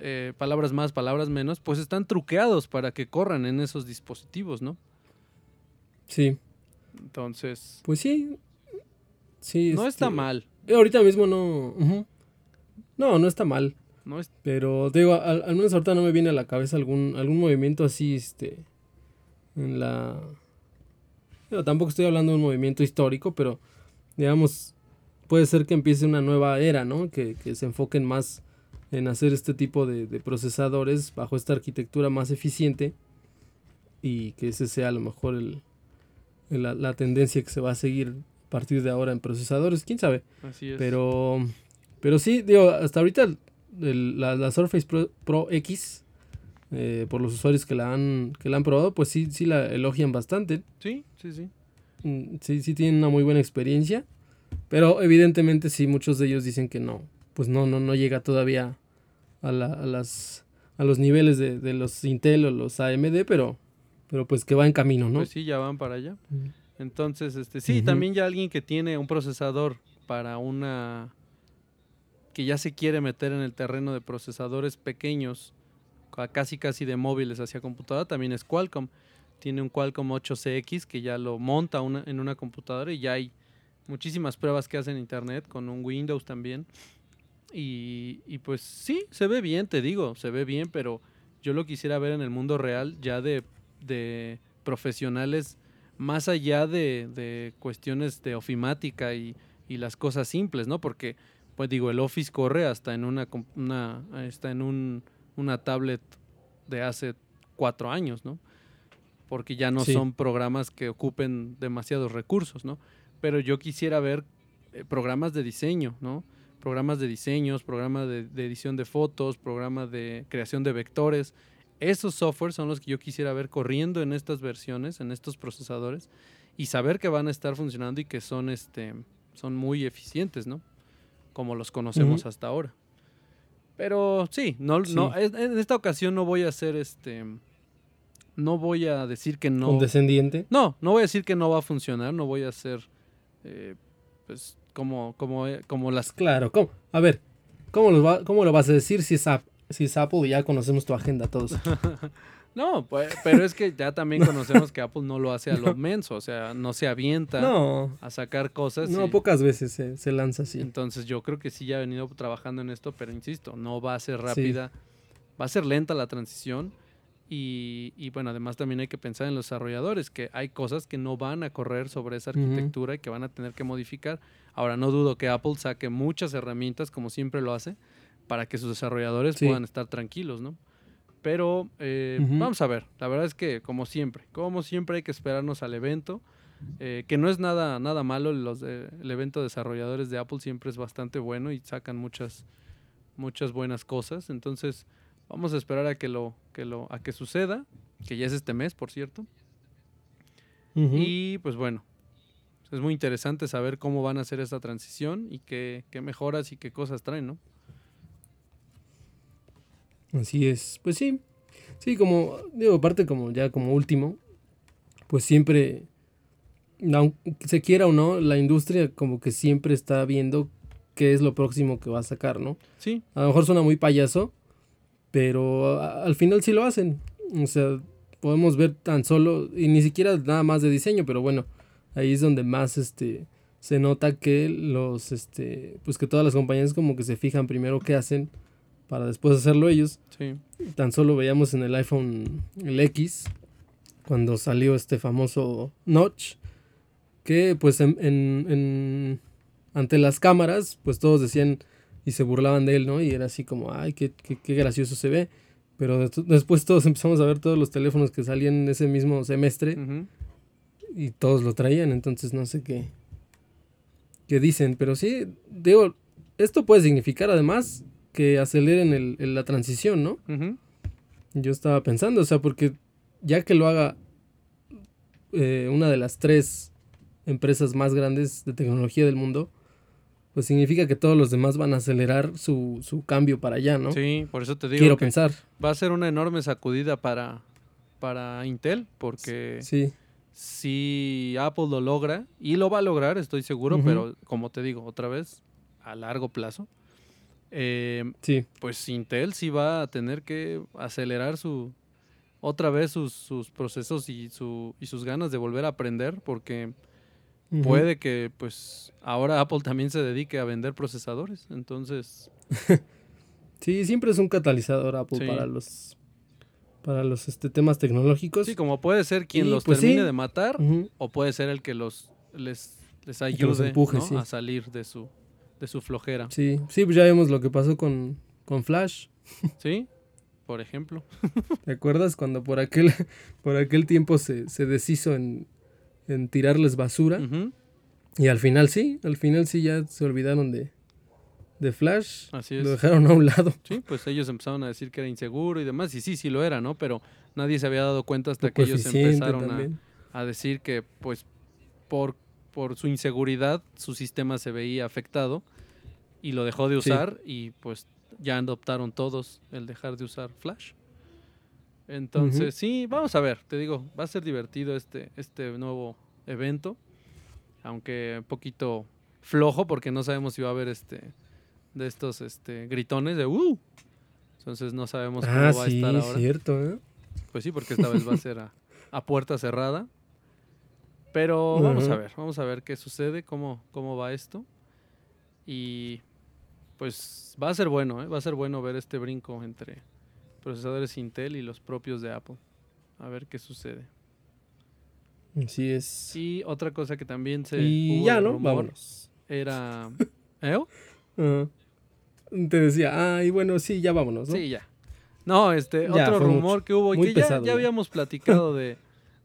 Eh, palabras más, palabras menos, pues están truqueados para que corran en esos dispositivos, ¿no? Sí. Entonces. Pues sí. Sí. No está este, mal. Ahorita mismo no. No, no está mal. No es... Pero digo, al, al, menos ahorita no me viene a la cabeza algún, algún movimiento así, este. En la. tampoco estoy hablando de un movimiento histórico, pero digamos, puede ser que empiece una nueva era, ¿no? Que, se enfoquen más en hacer este tipo de, procesadores bajo esta arquitectura más eficiente y que ese sea a lo mejor el, la, tendencia que se va a seguir a partir de ahora en procesadores, quién sabe. Así es. Pero, pero sí, digo, hasta ahorita la, la, Surface Pro, X, eh, por los usuarios que la han, que la han probado, pues sí, sí la elogian bastante. Sí, sí, sí. Mm, sí, sí tienen una muy buena experiencia. Pero evidentemente sí, muchos de ellos dicen que no. Pues no, no, no llega todavía a, la, a las a los niveles de, de, los Intel o los AMD, pero, pero pues que va en camino, ¿no? Pues sí, ya van para allá. Entonces, este, sí, también ya alguien que tiene un procesador para una que ya se quiere meter en el terreno de procesadores pequeños, casi casi de móviles hacia computadora, también es Qualcomm. tiene un Qualcomm 8CX que ya lo monta una, en una computadora y ya hay muchísimas pruebas que hace en internet con un Windows también. Y, y pues sí, se ve bien, te digo, se ve bien, pero yo lo quisiera ver en el mundo real ya de, de profesionales más allá de, de cuestiones de ofimática y, y, las cosas simples, ¿no? Porque, pues digo, el Office corre hasta en una, una está en un, una tablet de hace cuatro años, ¿no? Porque ya no sí. son programas que ocupen demasiados recursos, ¿no? Pero yo quisiera ver eh, programas de diseño, ¿no? Programas de diseños, programas de, de edición de fotos, programas de creación de vectores, esos softwares son los que yo quisiera ver corriendo en estas versiones, en estos procesadores, y saber que van a estar funcionando y que son, este, son muy eficientes, ¿no? Como los conocemos uh -huh. hasta ahora. Pero sí, no, sí. no, en esta ocasión no voy a hacer este. No voy a decir que no. ¿Condescendiente? No, no voy a decir que no va a funcionar, no voy a hacer. Eh, pues como, como, como las. Claro, ¿cómo? A ver, ¿cómo lo, va, ¿cómo lo vas a decir si es si es Apple, ya conocemos tu agenda todos. no, pues, pero es que ya también conocemos que Apple no lo hace a lo no. menso, o sea, no se avienta no. a sacar cosas. No, y, pocas veces se, se, lanza así. Entonces yo creo que sí ya ha venido trabajando en esto, pero insisto, no va a ser rápida, sí. va a ser lenta la transición. Y, y, bueno, además también hay que pensar en los desarrolladores, que hay cosas que no van a correr sobre esa arquitectura uh -huh. y que van a tener que modificar. Ahora, no dudo que Apple saque muchas herramientas, como siempre lo hace, para que sus desarrolladores sí. puedan estar tranquilos, ¿no? Pero eh, uh -huh. vamos a ver, la verdad es que como siempre, como siempre hay que esperarnos al evento, eh, que no es nada, nada malo, los de, el evento de desarrolladores de Apple siempre es bastante bueno y sacan muchas, muchas buenas cosas, entonces vamos a esperar a que lo, que lo, a que suceda, que ya es este mes, por cierto, uh -huh. y pues bueno, es muy interesante saber cómo van a hacer esta transición y qué, qué mejoras y qué cosas traen, ¿no? Así es, pues sí, sí, como, digo, aparte como ya como último, pues siempre, aunque se quiera o no, la industria como que siempre está viendo qué es lo próximo que va a sacar, ¿no? Sí. A lo mejor suena muy payaso, pero a, al final sí lo hacen, o sea, podemos ver tan solo, y ni siquiera nada más de diseño, pero bueno, ahí es donde más, este, se nota que los, este, pues que todas las compañías como que se fijan primero qué hacen, para después hacerlo ellos. Sí. Tan solo veíamos en el iPhone el X, cuando salió este famoso notch, que pues en, en, en, ante las cámaras, pues todos decían y se burlaban de él, ¿no? Y era así como, ay, qué, qué, qué gracioso se ve. Pero después todos empezamos a ver todos los teléfonos que salían en ese mismo semestre uh -huh. y todos lo traían, entonces no sé qué, qué dicen. Pero sí, digo, esto puede significar además que aceleren el, el, la transición, ¿no? Uh -huh. Yo estaba pensando, o sea, porque ya que lo haga eh, una de las tres empresas más grandes de tecnología del mundo, pues significa que todos los demás van a acelerar su, su cambio para allá, ¿no? Sí, por eso te digo. Quiero pensar. Va a ser una enorme sacudida para, para Intel, porque sí. si Apple lo logra, y lo va a lograr, estoy seguro, uh -huh. pero como te digo, otra vez, a largo plazo eh, sí. pues Intel sí va a tener que acelerar su otra vez sus, sus procesos y, su, y sus ganas de volver a aprender porque uh -huh. puede que pues ahora Apple también se dedique a vender procesadores entonces sí siempre es un catalizador Apple sí. para los para los este, temas tecnológicos sí como puede ser quien y, los pues, termine sí. de matar uh -huh. o puede ser el que los les les ayude los empuje, ¿no? sí. a salir de su de su flojera. Sí, sí, pues ya vemos lo que pasó con, con Flash. Sí, por ejemplo. ¿Te acuerdas cuando por aquel, por aquel tiempo se, se deshizo en, en, tirarles basura? Uh -huh. Y al final sí, al final sí ya se olvidaron de, de Flash. Así es. Lo dejaron a un lado. Sí, pues ellos empezaron a decir que era inseguro y demás. Y sí, sí lo era, ¿no? Pero nadie se había dado cuenta hasta que ellos empezaron a, a decir que, pues, por por su inseguridad su sistema se veía afectado y lo dejó de usar sí. y pues ya adoptaron todos el dejar de usar Flash. Entonces, uh -huh. sí, vamos a ver, te digo, va a ser divertido este, este nuevo evento, aunque un poquito flojo porque no sabemos si va a haber este de estos este gritones de uh. Entonces no sabemos cómo ah, va sí, a estar ahora. cierto, ¿eh? Pues sí, porque esta vez va a ser a, a puerta cerrada. Pero vamos a ver, vamos a ver qué sucede, cómo, cómo va esto. Y pues va a ser bueno, ¿eh? va a ser bueno ver este brinco entre procesadores Intel y los propios de Apple. A ver qué sucede. Así es. Y otra cosa que también se y hubo ya, ¿no? rumor Vámonos. era ¿Eh? Ajá. Te decía, ay, bueno, sí, ya vámonos, ¿no? Sí, ya. No, este, Ya, otro rumor mucho. que hubo y que ya, pesado, ya ya. habíamos platicado de,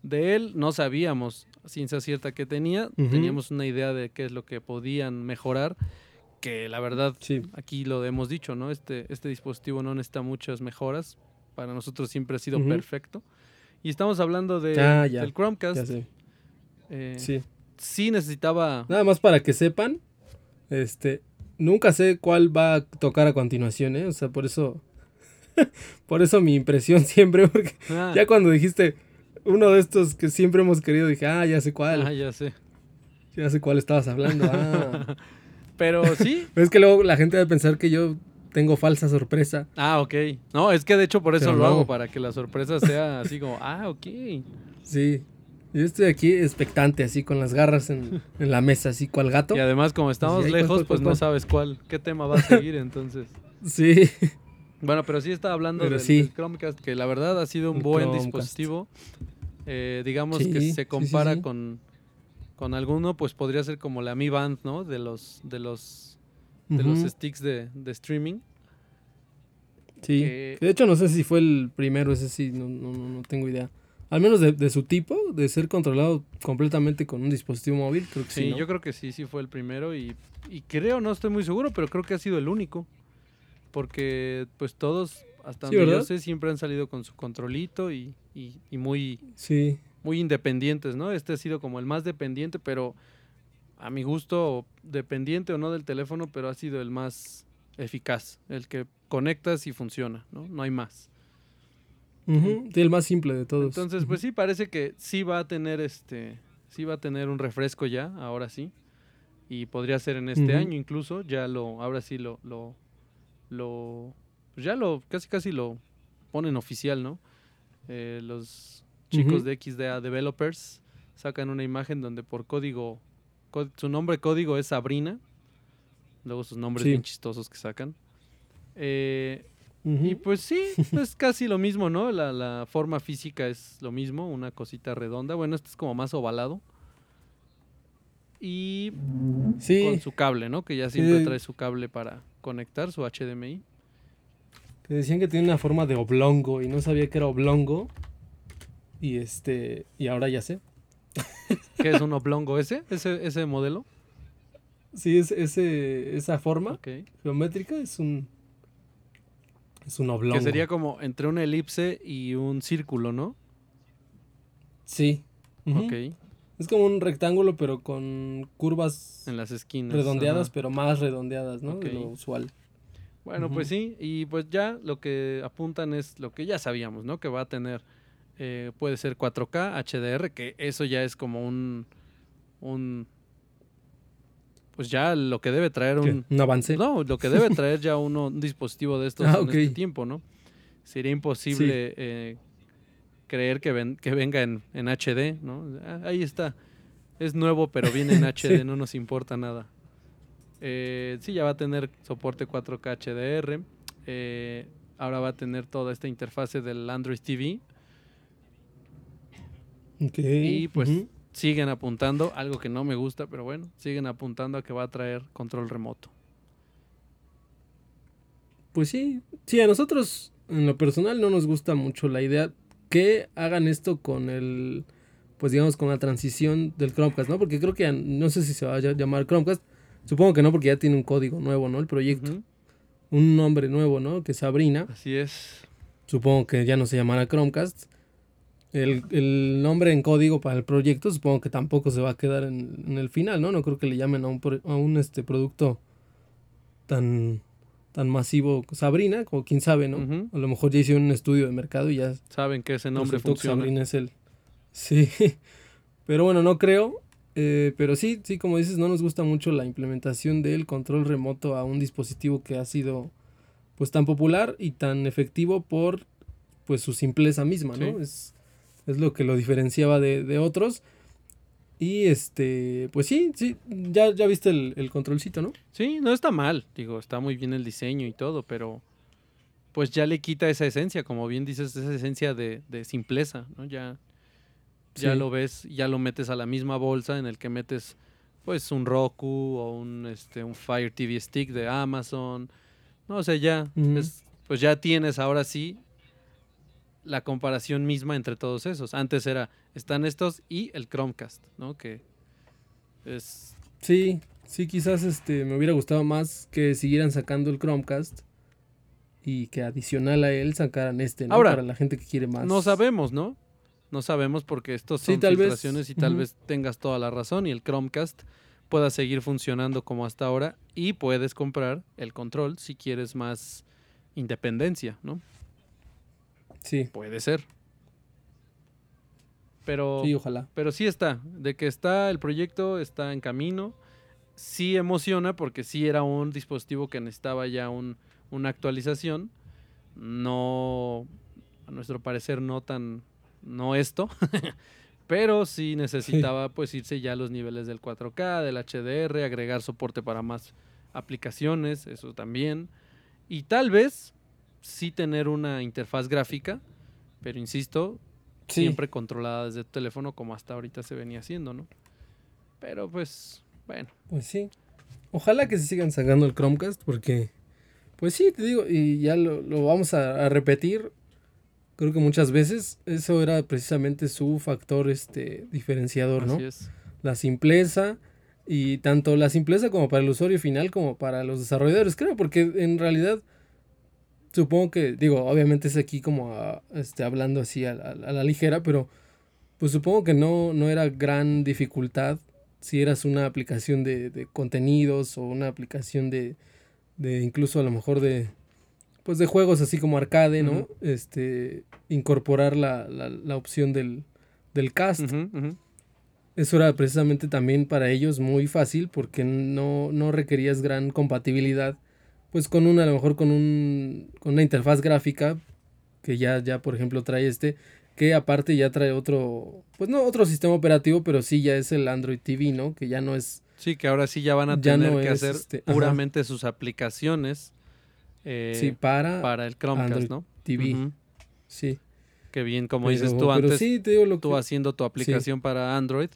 de él, no sabíamos ciencia cierta que tenía, teníamos una idea de qué es lo que podían mejorar, que la verdad Sí. aquí lo hemos dicho, ¿no? Este, este dispositivo no necesita muchas mejoras, para nosotros siempre ha sido perfecto. Y estamos hablando de, Ah, ya, del Chromecast. Ya sé. eh, Sí. sí necesitaba... Nada más para que sepan, este, nunca sé cuál va a tocar a continuación, ¿eh? O sea, por eso, por eso mi impresión siempre, porque Ah, ya cuando dijiste uno de estos que siempre hemos querido, dije, ah, ya sé cuál, ah, ya sé. ya sé cuál estabas hablando. Ah. Pero sí, es que luego la gente va a pensar que yo tengo falsa sorpresa. Ah, ok. No, es que de hecho por eso Pero lo hago, para que la sorpresa sea así como, ah, ok. Sí. Yo estoy aquí expectante, así con las garras en, en la mesa, así cual gato. Y además, como estamos Así, ay, ¿cuál, lejos, cuál, pues cuál, no sabes cuál, qué tema va a seguir, entonces. Sí. Bueno, pero sí estaba hablando del, sí. del Chromecast, que la verdad ha sido un El buen Chromecast. dispositivo. Eh, digamos Sí, que se compara sí. con con alguno, pues podría ser como la Mi Band, ¿no? De los de los de los sticks de, de streaming. Sí. De hecho, no sé si fue el primero, ese sí, no, no, no, tengo idea. Al menos de, de su tipo, de ser controlado completamente con un dispositivo móvil, creo que sí. Sí, ¿no? yo creo que sí, sí fue el primero y, y creo, no estoy muy seguro, pero creo que ha sido el único. Porque pues todos, hasta Sí, donde yo sé, siempre han salido con su controlito y, y- y muy, Sí. Muy independientes, ¿no? Este ha sido como el más dependiente, pero a mi gusto, dependiente o no del teléfono, pero ha sido el más eficaz, el que conectas y funciona, ¿no? No hay más. Sí, el más simple de todos. Entonces, pues sí, parece que sí va a tener este, sí va a tener un refresco ya, ahora sí. Y podría ser en este año incluso, ya lo, ahora sí lo, lo, lo, pues ya lo, casi casi lo ponen oficial, ¿no? Eh, los chicos de XDA Developers sacan una imagen donde por código, có- su nombre código es Sabrina, luego sus nombres Sí. bien chistosos que sacan. Eh, y pues sí, es casi lo mismo, ¿no? La, la forma física es lo mismo, una cosita redonda. Bueno, este es como más ovalado. Y sí, con su cable, ¿no? Que ya siempre Sí. trae su cable para conectar su HDMI. que decían que tiene una forma de oblongo y no sabía que era oblongo. Y este, y ahora ya sé. ¿Qué es un oblongo ese? ¿Ese, ese modelo? Sí, es, ese, esa forma geométrica es un, es un oblongo. Que sería como entre una elipse y un círculo, ¿no? Sí. Ok. Es como un rectángulo, pero con curvas En las esquinas. redondeadas, ajá. pero más redondeadas, ¿no? De Ok. lo usual. Bueno, pues sí, y pues ya lo que apuntan es lo que ya sabíamos, ¿no? Que va a tener, eh, puede ser 4K, HDR, que eso ya es como un, un, pues ya lo que debe traer un, Un avance. no, lo que debe traer ya uno, un dispositivo de estos Ah, en este tiempo, ¿no? Sería imposible eh, creer que, ven- que venga en, en HD, ¿no? Ah, ahí está, es nuevo, pero viene en HD, Sí. no nos importa nada. Eh, sí, ya va a tener soporte 4K HDR. eh, ahora va a tener toda esta interfase del Android TV. Ok. Y pues siguen apuntando, algo que no me gusta, pero bueno, siguen apuntando a que va a traer control remoto. Pues sí, sí, a nosotros en lo personal no nos gusta mucho la idea que hagan esto con el, pues digamos, con la transición del Chromecast, ¿no? Porque creo que no sé si se va a ll- llamar Chromecast, supongo que no porque ya tiene un código nuevo, ¿no? El proyecto, un nombre nuevo, ¿no? Que es Sabrina, Así es. supongo que ya no se llamará Chromecast. El, el nombre en código para el proyecto supongo que tampoco se va a quedar en, en el final, ¿no? No creo que le llamen a un, pro- a un este, producto tan, tan masivo Sabrina, como quién sabe, ¿no? A lo mejor ya hicieron un estudio de mercado y ya Saben que ese nombre que funciona. Sabrina es el... Sí, pero bueno, no creo. eh, pero sí, sí, como dices, no nos gusta mucho la implementación del control remoto a un dispositivo que ha sido pues tan popular y tan efectivo por pues su simpleza misma, ¿no? Sí. Es, Es lo que lo diferenciaba de, de otros. Y este, pues sí, sí, ya, ya viste el, el, controlcito, ¿no? Sí, no está mal, digo, está muy bien el diseño y todo, pero pues ya le quita esa esencia, como bien dices, esa esencia de, de simpleza, ¿no? Ya, ya lo ves, ya lo metes a la misma bolsa en el que metes pues un Roku o un, este, un Fire TV Stick de Amazon. No, o sea, ya, pues ya tienes ahora sí la comparación misma entre todos esos. Antes era, están estos y el Chromecast, ¿no? Que es... Sí, sí, quizás este, me hubiera gustado más que siguieran sacando el Chromecast y que adicional a él sacaran este, ¿no? Ahora, Para la gente que quiere más. No sabemos, ¿no? No sabemos porque estos son filtraciones y tal vez tengas toda la razón y el Chromecast pueda seguir funcionando como hasta ahora y puedes comprar el control si quieres más independencia, ¿no? Sí. Puede ser. Pero, sí, ojalá. Pero sí está, de que está el proyecto, está en camino. Sí emociona porque sí era un dispositivo que necesitaba ya un, una actualización. No, a nuestro parecer, no tan, no esto, pero sí necesitaba pues irse ya a los niveles del 4K, del HDR, agregar soporte para más aplicaciones, eso también. Y tal vez sí tener una interfaz gráfica, pero insisto, siempre controlada desde el teléfono como hasta ahorita se venía haciendo, ¿no? Pero pues, bueno. Pues sí. Ojalá que se sigan sacando el Chromecast porque, pues sí, te digo, y ya lo, vamos a, repetir. Creo que muchas veces eso era precisamente su factor este, diferenciador, ¿no? Es. La simpleza y tanto la simpleza como para el usuario final como para los desarrolladores, creo, porque en realidad supongo que, digo, obviamente es aquí como este, hablando así a, la ligera, pero pues supongo que no, no era gran dificultad si eras una aplicación de, contenidos o una aplicación de, de, incluso a lo mejor de, pues de juegos así como arcade, ¿no? Este, incorporar la, la, opción del, del cast. Eso era precisamente también para ellos muy fácil porque no, no requerías gran compatibilidad pues con una, a lo mejor con, un, con una interfaz gráfica que ya, ya, por ejemplo, trae este, que aparte ya trae otro, pues no otro sistema operativo, pero sí ya es el Android TV, ¿no? Que ya no es... Sí, que ahora sí ya van a tener que hacer este, puramente sus aplicaciones. Eh, sí, para, para el Chromecast, ¿no? TV. Sí. Que bien, como dices tú antes, sí, te digo lo tú haciendo tu aplicación para Android,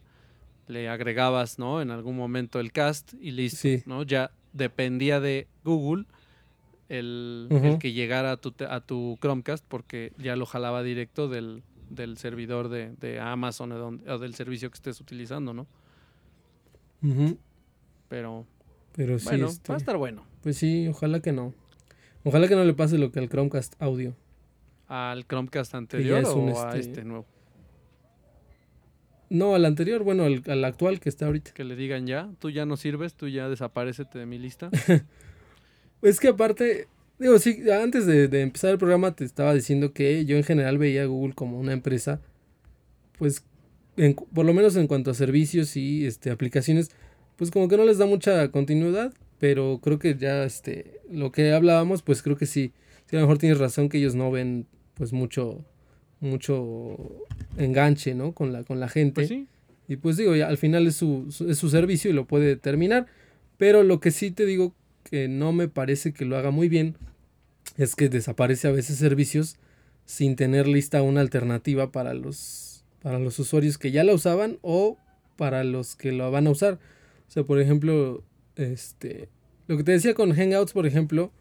le agregabas, ¿no? En algún momento el cast y listo, ¿no? Ya dependía de Google el, que llegara a tu, a tu Chromecast porque ya lo jalaba directo del, servidor de, Amazon o, del servicio que estés utilizando, ¿no? Pero, Pero sí, bueno, este, va a estar bueno. Pues sí, ojalá que no. Ojalá que no le pase lo que al Chromecast audio. ¿Al Chromecast anterior o a este, este nuevo? No, al anterior, bueno, al, actual que está ahorita. Que le digan ya, tú ya no sirves, tú ya desaparecete de mi lista. es que aparte, digo, sí, antes de, empezar el programa te estaba diciendo que yo en general veía a Google como una empresa, pues, por lo menos en cuanto a servicios y este, aplicaciones, pues como que no les da mucha continuidad, pero creo que ya este, lo que hablábamos, pues creo que sí, sí a lo mejor tienes razón que ellos no ven pues mucho mucho enganche, ¿no? Con la, con la gente. Pues y pues digo, ya al final es su, es su servicio y lo puede terminar. Pero lo que sí te digo que no me parece que lo haga muy bien es que desaparece a veces servicios sin tener lista una alternativa para los, para los usuarios que ya la usaban o para los que lo van a usar. O sea, por ejemplo, este, lo que te decía con Hangouts, por ejemplo,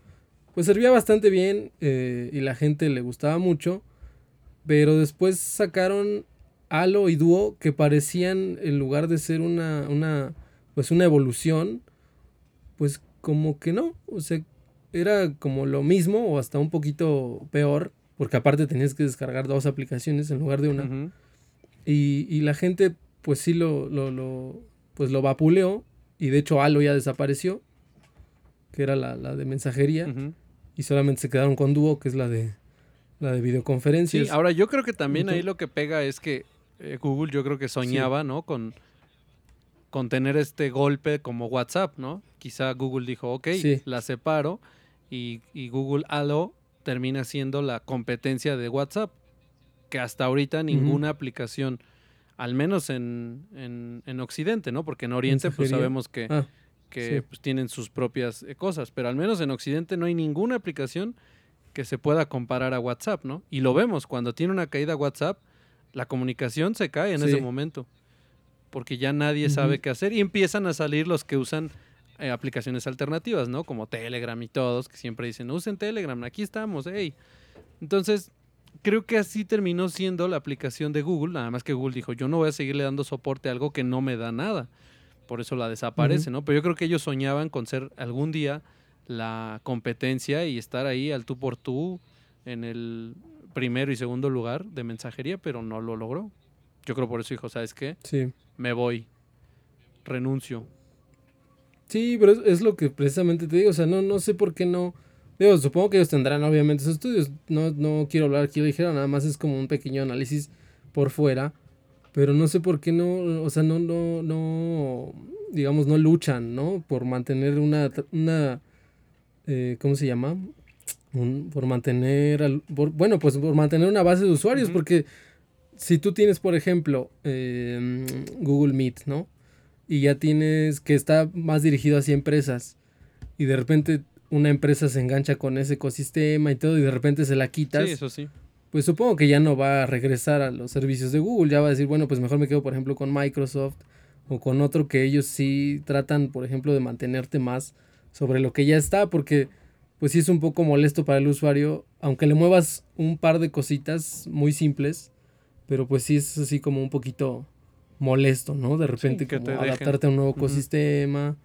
pues servía bastante bien eh, y la gente le gustaba mucho. Pero después sacaron Halo y Duo que parecían, en lugar de ser una, una, pues una evolución, pues como que no. O sea, era como lo mismo o hasta un poquito peor, porque aparte tenías que descargar dos aplicaciones en lugar de una. y, y, la gente, pues sí lo, lo, lo, pues lo vapuleó. Y de hecho Halo ya desapareció, que era la, la de mensajería. Y solamente se quedaron con Duo, que es la de la de videoconferencias. Sí, ahora yo creo que también ahí lo que pega es que eh, Google yo creo que soñaba, ¿no? Con, con tener este golpe como WhatsApp, ¿no? Quizá Google dijo, ok, la separo y, y Google Halo termina siendo la competencia de WhatsApp, porque hasta ahorita ninguna aplicación, al menos en, en, en, Occidente, ¿no? Porque en Oriente pues sabemos que, ah, que pues, tienen sus propias eh, cosas, pero al menos en Occidente no hay ninguna aplicación que se pueda comparar a WhatsApp, ¿no? Y lo vemos, cuando tiene una caída WhatsApp, la comunicación se cae en ese momento, porque ya nadie sabe qué hacer y empiezan a salir los que usan eh, aplicaciones alternativas, ¿no? Como Telegram y todos, que siempre dicen, usen Telegram, aquí estamos, hey. Entonces, creo que así terminó siendo la aplicación de Google, nada más que Google dijo, yo no voy a seguirle dando soporte a algo que no me da nada. Por eso la desaparece, ¿no? Pero yo creo que ellos soñaban con ser algún día la competencia y estar ahí al tú por tú en el primero y segundo lugar de mensajería, pero no lo logró. Yo creo por eso dijo, ¿sabes qué? Sí. Me voy. Renuncio. Sí, pero es, lo que precisamente te digo, o sea, no, no sé por qué no. Digo, supongo que ellos tendrán obviamente esos estudios. No, no quiero hablar aquí ligero, nada más es como un pequeño análisis por fuera. Pero no sé por qué no, o sea, no, no, no, digamos, no luchan, ¿no? Por mantener una, una eh, ¿cómo se llama? por mantener, bueno, pues por mantener una base de usuarios, porque si tú tienes, por ejemplo, em, Google Meet, ¿no? y ya tienes que está más dirigido hacia empresas y de repente una empresa se engancha con ese ecosistema y todo y de repente se la quitas. Sí, eso sí. Pues supongo que ya no va a regresar a los servicios de Google, ya va a decir, bueno, pues mejor me quedo por ejemplo con Microsoft o con otro que ellos sí tratan, por ejemplo, de mantenerte más sobre lo que ya está, porque pues sí es un poco molesto para el usuario, aunque le muevas un par de cositas muy simples, pero pues sí es así como un poquito molesto, ¿no? De repente que adaptarte a un nuevo ecosistema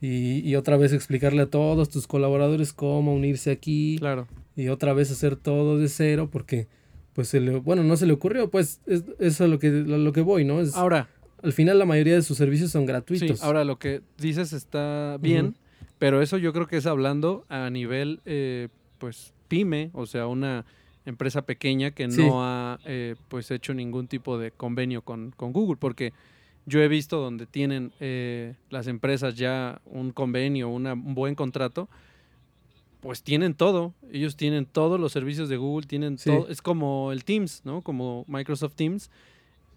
y, otra vez explicarle a todos tus colaboradores cómo unirse aquí. Claro. Y otra vez hacer todo de cero porque, pues, se le, bueno, no se le ocurrió, pues, es, eso es lo que, lo, que voy, ¿no? Es, ahora. Al final la mayoría de sus servicios son gratuitos. Sí, ahora lo que dices está bien, pero eso yo creo que es hablando a nivel, eh, pues, pyme, o sea, una empresa pequeña que no ha eh, pues hecho ningún tipo de convenio con, Google, porque yo he visto donde tienen eh, las empresas ya un convenio, un buen contrato, pues tienen todo, ellos tienen todos los servicios de Google, tienen todo, es como el Teams, ¿no? Como Microsoft Teams,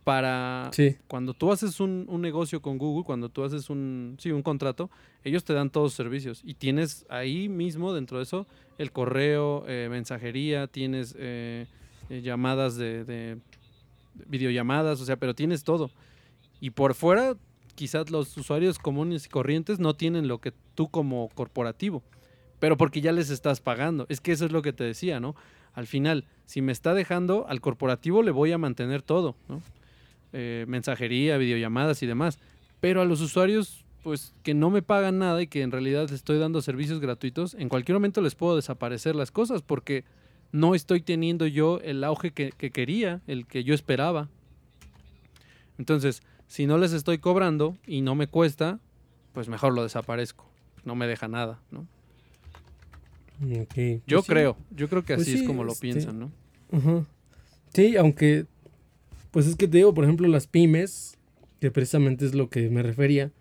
para cuando tú haces un, negocio con Google, cuando tú haces un, sí, un contrato, ellos te dan todos los servicios y tienes ahí mismo dentro de eso el correo, eh, mensajería, tienes eh, eh, llamadas de, de, videollamadas, o sea, pero tienes todo. Y por fuera, quizás los usuarios comunes y corrientes no tienen lo que tú como corporativo, pero porque ya les estás pagando. Es que eso es lo que te decía, ¿no? Al final, si me está dejando, al corporativo le voy a mantener todo, ¿no? Eh, mensajería, videollamadas y demás. Pero a los usuarios, pues que no me pagan nada y que en realidad estoy dando servicios gratuitos, en cualquier momento les puedo desaparecer las cosas porque no estoy teniendo yo el auge que, quería, el que yo esperaba. Entonces, si no les estoy cobrando y no me cuesta, pues mejor lo desaparezco. No me deja nada, ¿no? Yo pues creo, yo creo que pues así es como lo este, piensan, ¿no? Sí, aunque pues es que te digo, por ejemplo, las pymes, que precisamente es lo que me refería.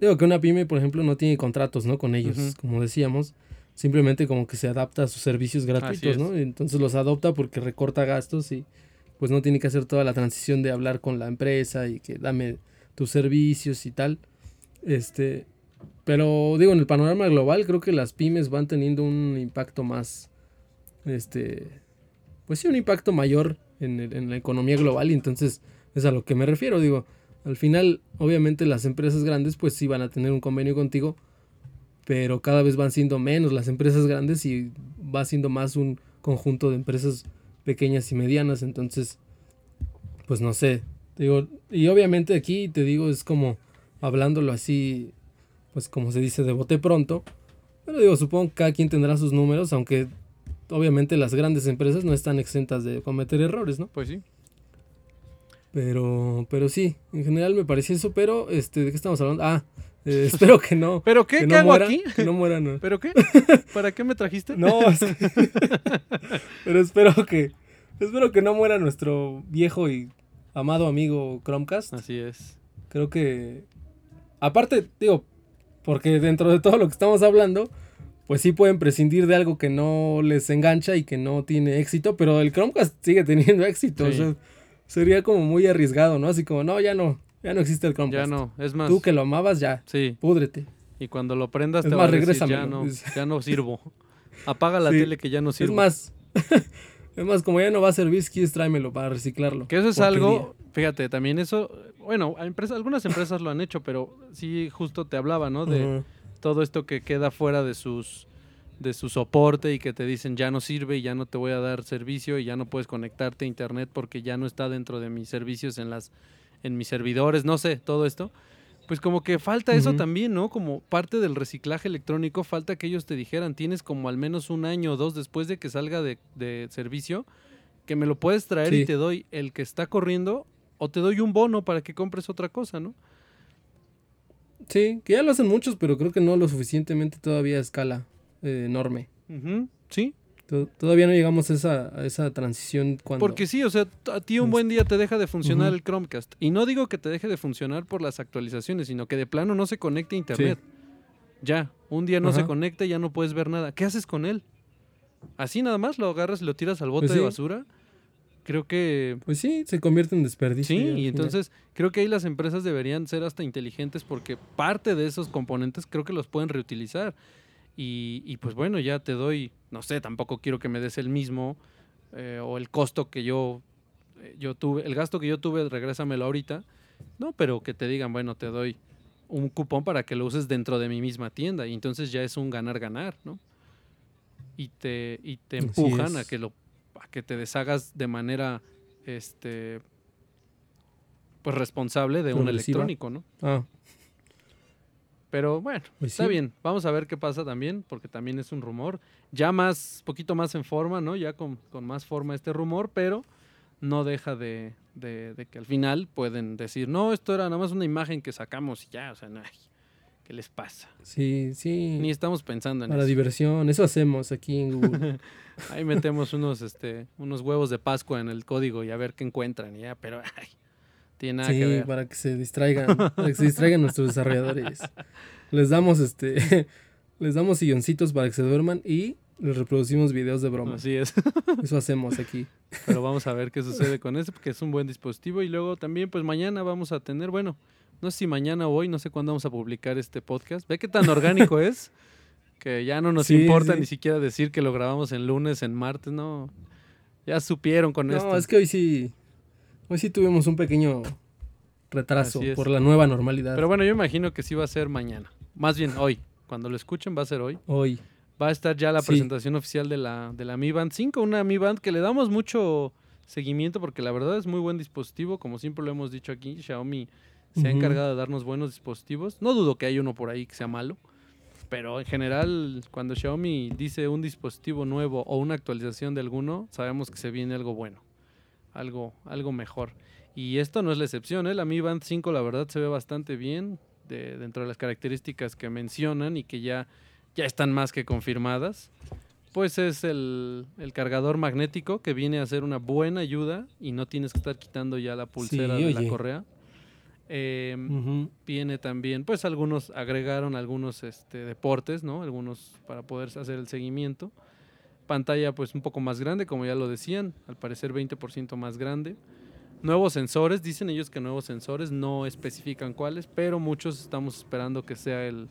Digo que una pyme, por ejemplo, no tiene contratos, ¿no? Con ellos, como decíamos. Simplemente como que se adapta a sus servicios gratuitos, ¿no? Entonces los adopta porque recorta gastos y pues no tiene que hacer toda la transición de hablar con la empresa y que dame tus servicios y tal. Este, pero digo, en el panorama global creo que las pymes van teniendo un impacto más, este, pues sí, un impacto mayor en, la economía global y entonces es a lo que me refiero. Digo, al final, obviamente las empresas grandes pues sí van a tener un convenio contigo, pero cada vez van siendo menos las empresas grandes y va siendo más un conjunto de empresas pequeñas y medianas. Entonces, pues no sé. Digo, y obviamente aquí te digo, es como hablándolo así, pues como se dice de bote pronto. Pero digo, supongo que cada quien tendrá sus números, aunque obviamente las grandes empresas no están exentas de cometer errores, ¿no? Pues sí. Pero, pero sí, en general me parece eso, pero, este, ¿de qué estamos hablando? Ah, eh, espero que no. ¿Pero qué? ¿Qué hago aquí? Que no muera, no. ¿Pero qué? ¿Para qué me trajiste? No, pero espero que, espero que no muera nuestro viejo y amado amigo Chromecast. Así es. Creo que, aparte, digo, porque dentro de todo lo que estamos hablando, pues sí pueden prescindir de algo que no les engancha y que no tiene éxito, pero el Chromecast sigue teniendo éxito. O Sí. sea, sería como muy arriesgado, ¿no? Así como, no, ya no, ya no existe el Ya Chromecast. no, es más. Tú que lo amabas, ya, Sí, púdrete. y cuando lo prendas Es te más, va a decir, ya no, ya no sirvo. Apaga la Sí. tele que ya no sirvo. Es más, es más, como ya no va a servir, quieres tráemelo para reciclarlo. Que eso es algo, fíjate, también eso, bueno, a empresa- algunas empresas lo han hecho, pero sí justo te hablaba, ¿no? De. Todo esto que queda fuera de sus de su soporte y que te dicen ya no sirve y ya no te voy a dar servicio y ya no puedes conectarte a internet porque ya no está dentro de mis servicios en las en mis servidores, no sé, todo esto. Pues como que falta eso también, ¿no? Como parte del reciclaje electrónico, falta que ellos te dijeran, tienes como al menos un año o dos después de que salga de, de servicio, que me lo puedes traer y te doy el que está corriendo o te doy un bono para que compres otra cosa, ¿no? Sí, que ya lo hacen muchos, pero creo que no lo suficientemente todavía a escala eh, enorme. Sí, To- Todavía no llegamos a esa, a esa transición cuando... Porque sí, o sea, a ti un buen día te deja de funcionar el Chromecast. Y no digo que te deje de funcionar por las actualizaciones, sino que de plano no se conecte a internet. Ya, un día no se conecta y ya no puedes ver nada. ¿Qué haces con él? Así nada más lo agarras y lo tiras al bote Pues de basura. Creo que Pues sí, se convierte en desperdicio. sí, y entonces creo que ahí las empresas deberían ser hasta inteligentes porque parte de esos componentes creo que los pueden reutilizar. Y, y pues bueno, ya te doy, no sé, tampoco quiero que me des el mismo eh, o el costo que yo, eh, yo tuve, el gasto que yo tuve, regrésamelo ahorita. No, pero que te digan, bueno, te doy un cupón para que lo uses dentro de mi misma tienda y entonces ya es un ganar-ganar, ¿no? Y te, y te empujan a que, lo, a que te deshagas de manera, este, pues responsable de un electrónico, ¿no? Ah, Pero bueno, Pues está sí. bien. Vamos a ver qué pasa también, porque también es un rumor. Ya más, poquito más en forma, ¿no? Ya con, con más forma este rumor, pero no deja de, de- de que al final pueden decir, no, esto era nada más una imagen que sacamos y ya, o sea, no, ¿qué les pasa? sí, sí. Ni estamos pensando en Para eso. diversión, eso hacemos aquí en Google. Ahí metemos unos, este, unos huevos de Pascua en el código y a ver qué encuentran, y ya, pero ay, tiene nada sí, que ver. para que se distraigan, para que se distraigan nuestros desarrolladores. Les damos este, les damos silloncitos para que se duerman y les reproducimos videos de bromas. Así es. Eso hacemos aquí. Pero vamos a ver qué sucede con eso, porque es un buen dispositivo. Y luego también, pues mañana vamos a tener, bueno, no sé si mañana o hoy, no sé cuándo vamos a publicar este podcast. Ve qué tan orgánico es, que ya no nos Sí, importa sí. ni siquiera decir que lo grabamos en lunes, en martes, no. Ya supieron con No, esto. es que hoy sí, hoy sí tuvimos un pequeño retraso por la nueva normalidad. Pero bueno, yo imagino que sí va a ser mañana. Más bien hoy. Cuando lo escuchen va a ser hoy. hoy. Va a estar ya la Sí. presentación oficial de la, de la Mi Band 5, una Mi Band que le damos mucho seguimiento porque la verdad es muy buen dispositivo, como siempre lo hemos dicho aquí, Xiaomi se ha encargado de darnos buenos dispositivos. No dudo que hay uno por ahí que sea malo, pero en general cuando Xiaomi dice un dispositivo nuevo o una actualización de alguno, sabemos que se viene algo bueno, algo, algo mejor. Y esto no es la excepción, ¿eh? la Mi Band 5 la verdad se ve bastante bien de- dentro de las características que mencionan y que ya, ya están más que confirmadas. Pues es el, el cargador magnético que viene a ser una buena ayuda y no tienes que estar quitando ya la pulsera de la oye. Em, viene también, pues algunos agregaron algunos este, deportes, ¿no? Algunos para poder hacer el seguimiento. Pantalla pues un poco más grande, como ya lo decían, al parecer 20% más grande. Nuevos sensores, dicen ellos que nuevos sensores, no especifican cuáles, pero muchos estamos esperando que sea el,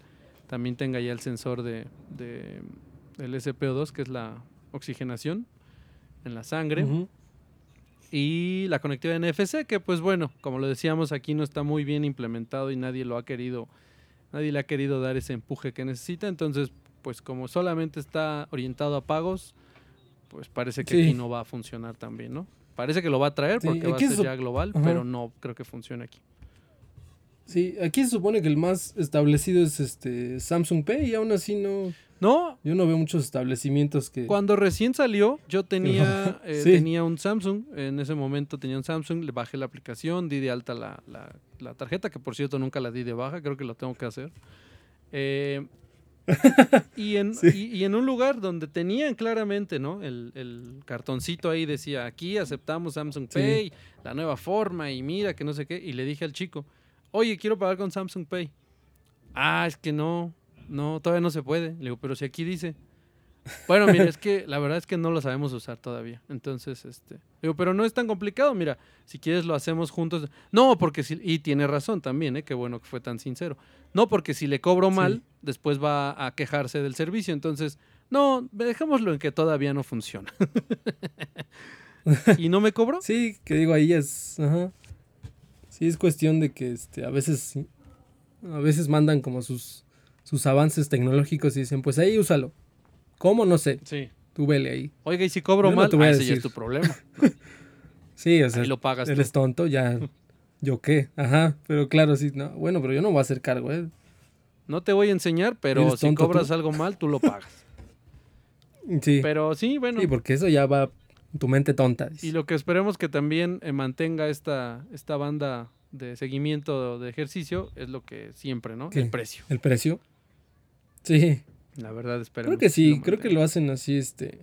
también tenga ya el sensor de, de del SPO2, que es la oxigenación en la sangre. Y la conectividad NFC, que pues bueno, como lo decíamos, aquí no está muy bien implementado y nadie lo ha querido, nadie le ha querido dar ese empuje que necesita, entonces pues como solamente está orientado a pagos, pues parece que Sí. aquí no va a funcionar tan bien, ¿no? Parece que lo va a traer Sí, porque va a ser ya global, Ajá. pero no creo que funcione aquí. Sí, aquí se supone que el más establecido es este Samsung Pay y aún así no, No, yo no veo muchos establecimientos que... Cuando recién salió, yo tenía, eh, Sí. tenía un Samsung. En ese momento tenía un Samsung, le bajé la aplicación, di de alta la, la- la tarjeta, que por cierto nunca la di de baja, creo que lo tengo que hacer. Eh, y, en, Sí. y, y en un lugar donde tenían claramente, ¿no? El, el cartoncito ahí decía, aquí aceptamos Samsung Sí. Pay, la nueva forma, y mira que no sé qué. Y le dije al chico, oye, quiero pagar con Samsung Pay. Ah, es que no. no, todavía no se puede. Le digo, pero si aquí dice. Bueno, mira, es que la verdad es que no lo sabemos usar todavía. Entonces, este. Digo, pero no es tan complicado. Mira, si quieres lo hacemos juntos. No, porque si. Y tiene razón también, ¿eh? Qué bueno que fue tan sincero. No, porque si le cobro mal, Sí. después va a quejarse del servicio. Entonces, no, dejémoslo en que todavía no funciona. ¿Y no me cobró? Sí, que digo, ahí es. Ajá. Sí, es cuestión de que este, a veces. A veces mandan como sus, sus avances tecnológicos y dicen, pues ahí úsalo. ¿Cómo? No sé. Sí. Tú vele ahí. Oiga, y si cobro no mal, ah, ese ya es tu problema. Sí, o sea, Ahí lo pagas tú. eres tonto, ya. ¿Yo qué? Ajá. Pero claro, sí. No, bueno, pero yo no voy a hacer cargo, ¿eh? No te voy a enseñar, pero si tú. cobras algo mal, tú lo pagas. Sí. Pero sí, bueno. Sí, porque eso ya va tu mente tonta. Y lo que esperemos que también eh, mantenga esta, esta banda de seguimiento de ejercicio es lo que siempre, ¿no? ¿Qué? El precio. ¿El precio? Sí. La verdad, esperemos. Creo que sí, creo que lo hacen así, este.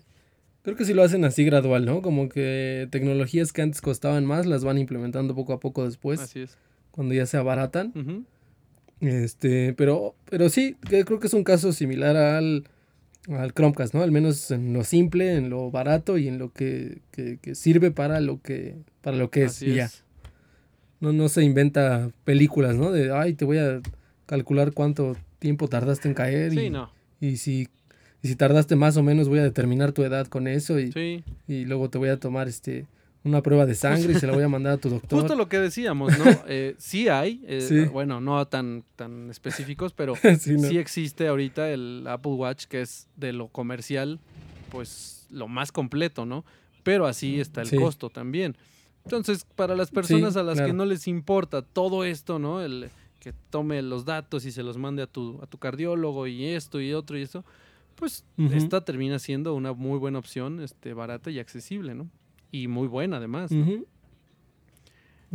Creo que sí lo hacen así gradual, ¿no? Como que tecnologías que antes costaban más las van implementando poco a poco después, Así es. cuando ya se abaratan. Este, pero, pero sí, creo que es un caso similar al, al Chromecast, ¿no? Al menos en lo simple, en lo barato y en lo que, que- que sirve para lo que, para lo que es. Y ya. es. No, no se inventa películas, ¿no? De, ay, te voy a calcular cuánto tiempo tardaste en caer. Sí, y, no. y si, y si tardaste más o menos, voy a determinar tu edad con eso. Y, Sí. y luego te voy a tomar este una prueba de sangre y se la voy a mandar a tu doctor. Justo lo que decíamos, ¿no? Eh, sí hay, eh, Sí. bueno, no tan, tan específicos, pero Sí, ¿no? sí existe ahorita el Apple Watch, que es de lo comercial, pues lo más completo, ¿no? Pero así está el Sí. costo también. Entonces, para las personas a las que no les importa todo esto, ¿no? El que tome los datos y se los mande a tu, a tu cardiólogo y esto y otro y eso, pues Ujú. esta termina siendo una muy buena opción, este, barata y accesible, ¿no? Y muy buena además. ¿no?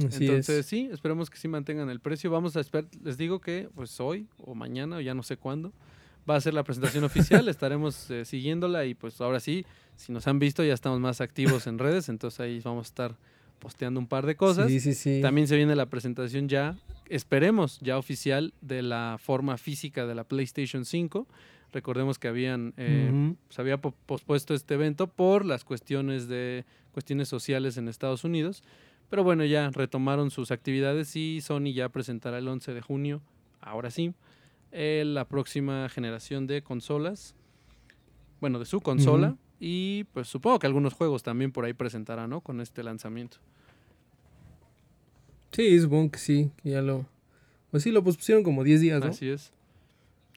Así Entonces, es. sí, esperemos que sí mantengan el precio. Vamos a esperar, les digo que pues hoy o mañana o ya no sé cuándo va a ser la presentación oficial, estaremos eh, siguiéndola y pues ahora sí, si nos han visto ya estamos más activos en redes, entonces ahí vamos a estar posteando un par de cosas. Sí, sí, sí. También se viene la presentación ya, esperemos, ya oficial de la forma física de la PlayStation 5. Recordemos que habían eh, se había po- pospuesto este evento por las cuestiones de cuestiones sociales en Estados Unidos. Pero bueno, ya retomaron sus actividades y Sony ya presentará el 11 de junio, ahora sí, eh, la próxima generación de consolas. Bueno, de su consola. Y pues supongo que algunos juegos también por ahí presentará, ¿no? Con este lanzamiento. Sí, supongo que sí, que ya lo... Pues sí, lo pospusieron como 10 días, ¿no? Así es.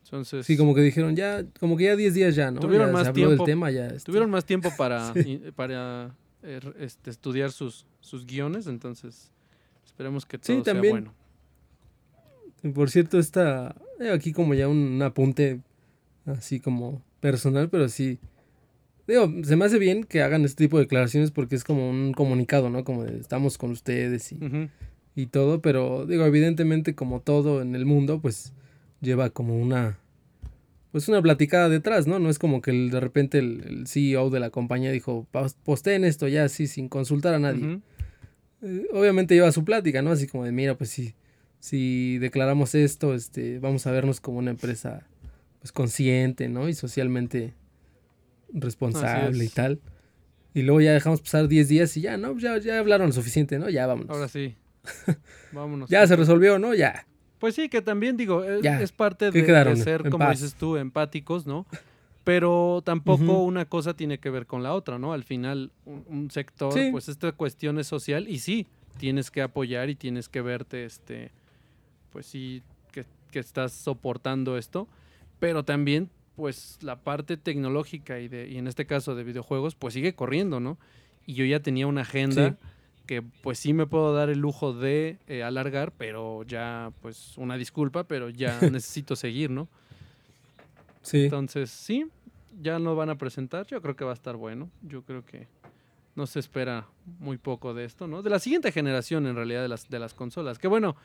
Entonces, Sí, como que dijeron ya, como que ya 10 días ya, ¿no? Tuvieron Ya más tiempo- del tema ya. este. tuvieron más tiempo para, Sí. i- para eh, este, estudiar sus, sus guiones, entonces esperemos que Sí, todo sea también. bueno. Y Por cierto, está eh, aquí como ya un, un apunte así como personal, pero sí. Digo, se me hace bien que hagan este tipo de declaraciones porque es como un comunicado, ¿no? Como de estamos con ustedes y, y todo, pero digo, evidentemente como todo en el mundo, pues lleva como una pues una platicada detrás, ¿no? No es como que el- de repente el, el CEO de la compañía dijo, "Pos- posteen esto ya así sin consultar a nadie. Eh, obviamente lleva su plática, ¿no? Así como de, mira, pues si, si declaramos esto, este, vamos a vernos como una empresa pues consciente, ¿no? Y socialmente responsable y tal. Y luego ya dejamos pasar 10 días y ya, ¿no? Ya, ya hablaron lo suficiente, ¿no? Ya vámonos. Ahora sí. Vámonos. ya se resolvió, ¿no? Ya. Pues sí, que también digo, es, Ya. es parte ¿Qué de, ser, como paz. dices tú, empáticos, ¿no? Pero tampoco una cosa tiene que ver con la otra, ¿no? Al final, un, un sector, Sí. pues esta cuestión es social y sí, tienes que apoyar y tienes que verte, este, pues sí, que, que estás soportando esto, pero también, pues la parte tecnológica y, de, y en este caso de videojuegos, pues sigue corriendo, ¿no? Y yo ya tenía una agenda Sí. Que pues sí me puedo dar el lujo de eh, alargar, pero ya, pues una disculpa, pero ya necesito seguir, ¿no? Sí. Entonces, sí, ya no van a presentar. Yo creo que va a estar bueno. Yo creo que no se espera muy poco de esto, ¿no? De la siguiente generación, en realidad, de las, de las consolas. Que bueno,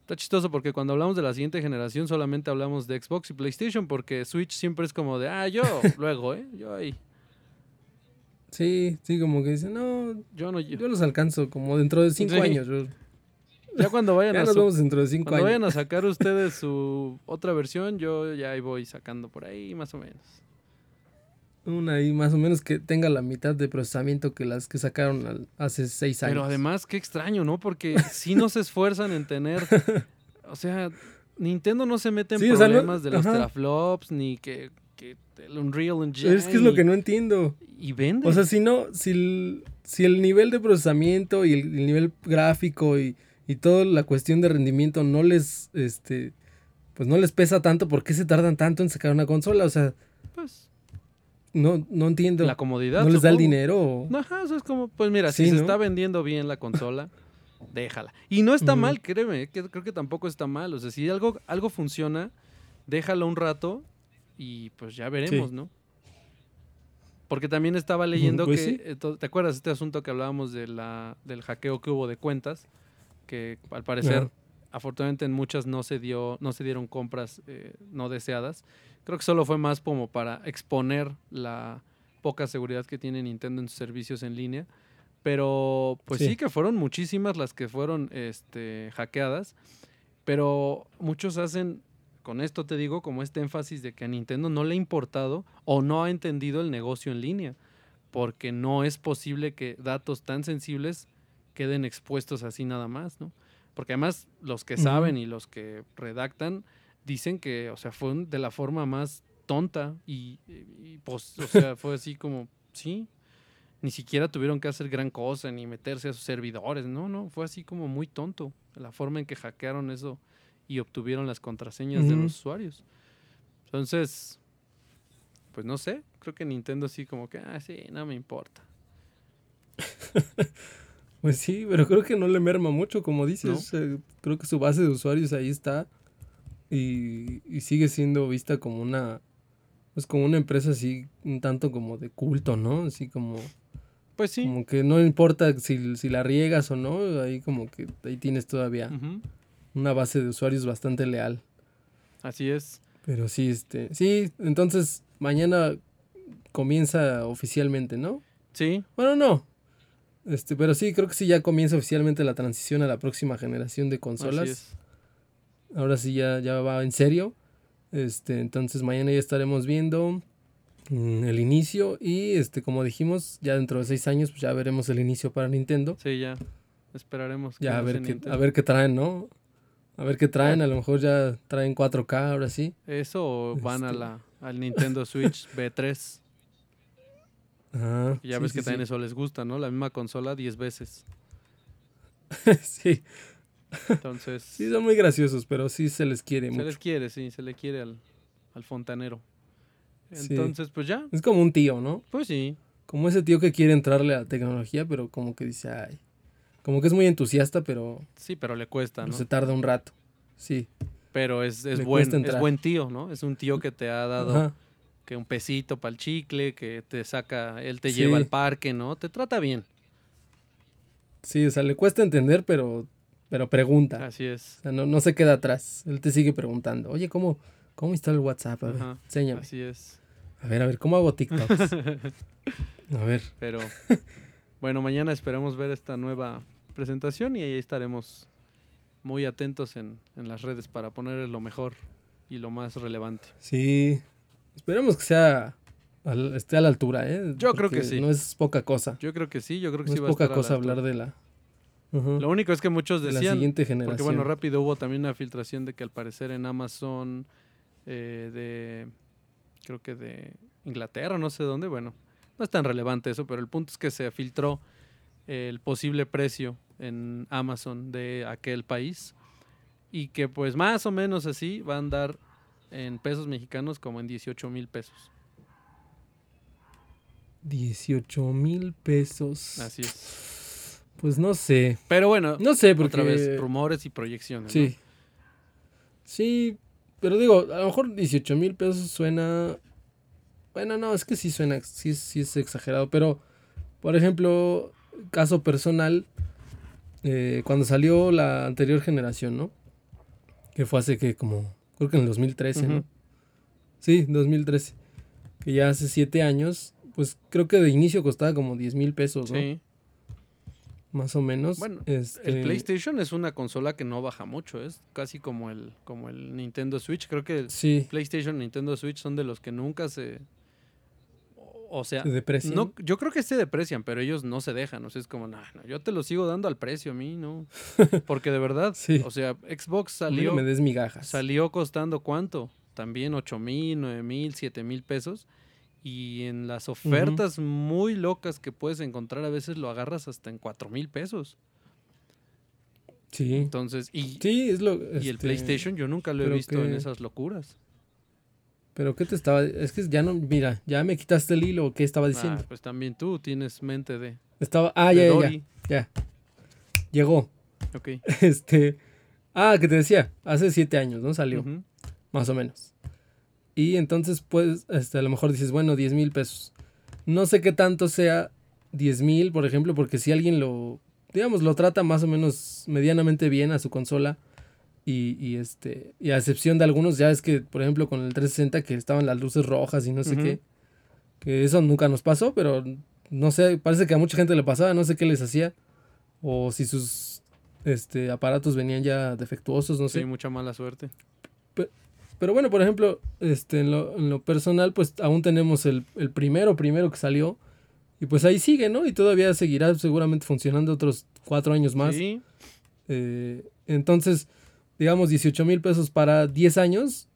está chistoso porque cuando hablamos de la siguiente generación solamente hablamos de Xbox y PlayStation, porque Switch siempre es como de, ah, yo, luego, ¿eh? Yo ahí. Sí, sí, como que dicen, no, Yo no. Yo. yo los alcanzo como dentro de 5 Sí. años. yo- Ya cuando vayan Ya a nos su- vemos dentro de cinco cuando años. vayan a sacar ustedes su otra versión, yo ya ahí voy sacando por ahí más o menos. Una ahí más o menos que tenga la mitad de procesamiento que las que sacaron al- hace seis años. Pero además, qué extraño, ¿no? Porque si no se esfuerzan en tener. O sea, Nintendo no se mete en Sí, o sea, no- problemas de los ajá. teraflops, ni que, que el Unreal Engine. es que es lo y- que no entiendo. Y vende. O sea, si no, si el, si el nivel de procesamiento y el, el nivel gráfico y, y toda la cuestión de rendimiento no les, este, pues no les pesa tanto, ¿por qué se tardan tanto en sacar una consola? O sea, pues, no, no entiendo. la comodidad. ¿No les da el dinero? o- No, Ajá, o sea, es como, pues mira, si se está vendiendo bien la consola, déjala. Y no está mal, créeme, que creo que tampoco está mal. O sea, si algo, algo funciona, déjalo un rato y pues ya veremos, Sí. ¿no? Porque también estaba leyendo pues que, sí. eh, ¿te acuerdas este asunto que hablábamos de la, del hackeo que hubo de cuentas? Que al parecer, afortunadamente en muchas no se dio, no se dieron compras eh, no deseadas. Creo que solo fue más como para exponer la poca seguridad que tiene Nintendo en sus servicios en línea. Pero pues sí, Sí. que fueron muchísimas las que fueron este, hackeadas. Pero muchos hacen, con esto te digo, como este énfasis de que a Nintendo no le ha importado o no ha entendido el negocio en línea. Porque no es posible que datos tan sensibles queden expuestos así nada más, ¿no? Porque además los que saben y los que redactan dicen que, o sea, fue de la forma más tonta y, y, pues, o sea, fue así como, sí, ni siquiera tuvieron que hacer gran cosa ni meterse a sus servidores, no, no, fue así como muy tonto la forma en que hackearon eso y obtuvieron las contraseñas de los usuarios. Entonces, pues no sé, creo que Nintendo sí como que, ah, sí, no me importa. Pues sí, pero creo que no le merma mucho, como dices. No. creo que su base de usuarios ahí está y, y sigue siendo vista como una, pues como una empresa así, un tanto como de culto, ¿no? Así como, Pues sí. como que no importa si, si la riegas o no, ahí como que ahí tienes todavía Ujú, una base de usuarios bastante leal. Así es. Pero sí, este, sí, entonces mañana comienza oficialmente, ¿no? Sí, Bueno, no. Este, pero sí, creo que sí ya comienza oficialmente la transición a la próxima generación de consolas. así es. Ahora sí ya, ya va en serio. Este, entonces mañana ya estaremos viendo mm, el inicio. Y este, como dijimos, ya dentro de seis años, pues ya veremos el inicio para Nintendo. Sí, ya. Esperaremos. que Ya a ver qué, a ver qué traen, ¿no? A ver qué traen, a lo mejor ya traen 4K ahora sí. Eso o van a Este- la, al Nintendo Switch B3. Ajá, Ya sí, ves sí, que también sí. eso les gusta, ¿no? La misma consola 10 veces. sí, Entonces, sí, son muy graciosos, pero sí se les quiere se mucho. les quiere, sí, se le quiere al, al fontanero. Sí. Entonces, pues ya, Es como un tío, ¿no? pues sí. Como ese tío que quiere entrarle a la tecnología, pero como que dice, ay. Como que es muy entusiasta, pero Sí, pero le cuesta, ¿no? se tarda un rato. Sí. Pero es, es buen, es buen tío, ¿no? Es un tío que te ha dado Ajá. que un pesito para el chicle, que te saca, él te Sí. lleva al parque, ¿no? Te trata bien. Sí, o sea, le cuesta entender, pero, pero pregunta. Así es. O sea, no, no se queda atrás. Él te sigue preguntando. Oye, ¿cómo, cómo instalo el WhatsApp? A ver, Ajá, enséñame. Así es. A ver, a ver, ¿cómo hago TikToks? a ver. Pero bueno, mañana esperamos ver esta nueva presentación y ahí estaremos muy atentos en, en las redes para ponerles lo mejor y lo más relevante. Sí. Esperemos que sea al- esté a la altura, ¿eh? Yo creo que sí. No es poca cosa. Yo creo que sí, yo creo que No sí es va a poca estar a la cosa hablar de la, Lo único es que muchos de la decían, siguiente generación. porque bueno, rápido hubo también una filtración de que al parecer en Amazon eh, de, creo que de Inglaterra, no sé dónde, bueno, no es tan relevante eso, pero el punto es que se filtró el posible precio en Amazon de aquel país y que pues más o menos así va a andar en pesos mexicanos como en 18 mil pesos. 18 mil pesos. Así es. Pues no sé. Pero bueno, No sé, porque... otra vez rumores y proyecciones. ¿no? Sí. Sí, pero digo, a lo mejor 18 mil pesos suena... Bueno, no, es que sí suena, sí, sí es exagerado, pero, por ejemplo, caso personal, eh, cuando salió la anterior generación, ¿no? Que fue hace que como, creo que en el 2013, ¿no? Ujú. Sí, 2013. Que ya hace siete años, pues creo que de inicio costaba como 10 mil pesos, ¿no? Sí. más o menos. Bueno, Este, El PlayStation es una consola que no baja mucho, es casi como el, como el Nintendo Switch. Creo que el Sí, PlayStation y Nintendo Switch son de los que nunca se... O sea, se no, yo creo que se deprecian, pero ellos no se dejan. O sea, es como, no, no, yo te lo sigo dando al precio a mí, ¿no? Porque de verdad, Sí. o sea, Xbox no salió, me des migajas. salió costando cuánto? También 8 mil, 9 mil, 7 mil pesos. Y en las ofertas muy locas que puedes encontrar, a veces lo agarras hasta en 4 mil pesos. Sí. Entonces, y, Sí, es lo. y el este, PlayStation yo nunca lo he visto en esas locuras. Pero ¿qué te estaba.? Es que ya no. Mira, ya me quitaste el hilo. ¿Qué estaba Ah, diciendo? pues también tú tienes mente de, Estaba. Ah, ya, ya, ya. Llegó. Ok. Este. Ah, que te decía. Hace siete años, ¿no? Salió. Más o menos. Y entonces, pues, este, a lo mejor dices, bueno, 10 mil pesos. No sé qué tanto sea 10 mil, por ejemplo, porque si alguien lo, digamos, lo trata más o menos medianamente bien a su consola, y, y, este, y a excepción de algunos, ya es que, por ejemplo, con el 360 que estaban las luces rojas y no sé qué, que eso nunca nos pasó, pero no sé, parece que a mucha gente le pasaba, no sé qué les hacía, o si sus este, aparatos venían ya defectuosos, no sé. Sí, mucha mala suerte. Pero bueno, por ejemplo, este, en, lo, en lo personal, pues aún tenemos el, el primero, primero que salió. Y pues ahí sigue, ¿no? Y todavía seguirá seguramente funcionando otros cuatro años más. Sí, Eh, entonces, digamos, 18 mil pesos para 10 años,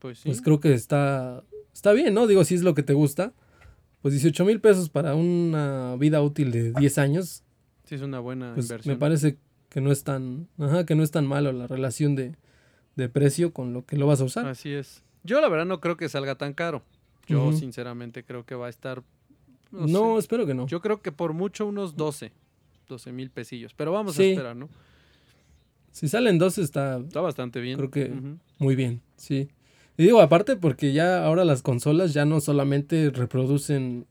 pues sí. pues creo que está, está bien, ¿no? Digo, si es lo que te gusta. Pues 18 mil pesos para una vida útil de 10 años, sí es una buena pues inversión. me parece que no es tan, ajá, que no es tan malo la relación de, de precio con lo que lo vas a usar. Así es. Yo la verdad no creo que salga tan caro. Yo sinceramente creo que va a estar... No, no, sé. espero que no. Yo creo que por mucho unos 12. 12 mil pesillos. Pero vamos a esperar, ¿no? Si salen dos está Está bastante bien. Creo que- muy bien, sí. Y digo, aparte porque ya ahora las consolas ya no solamente reproducen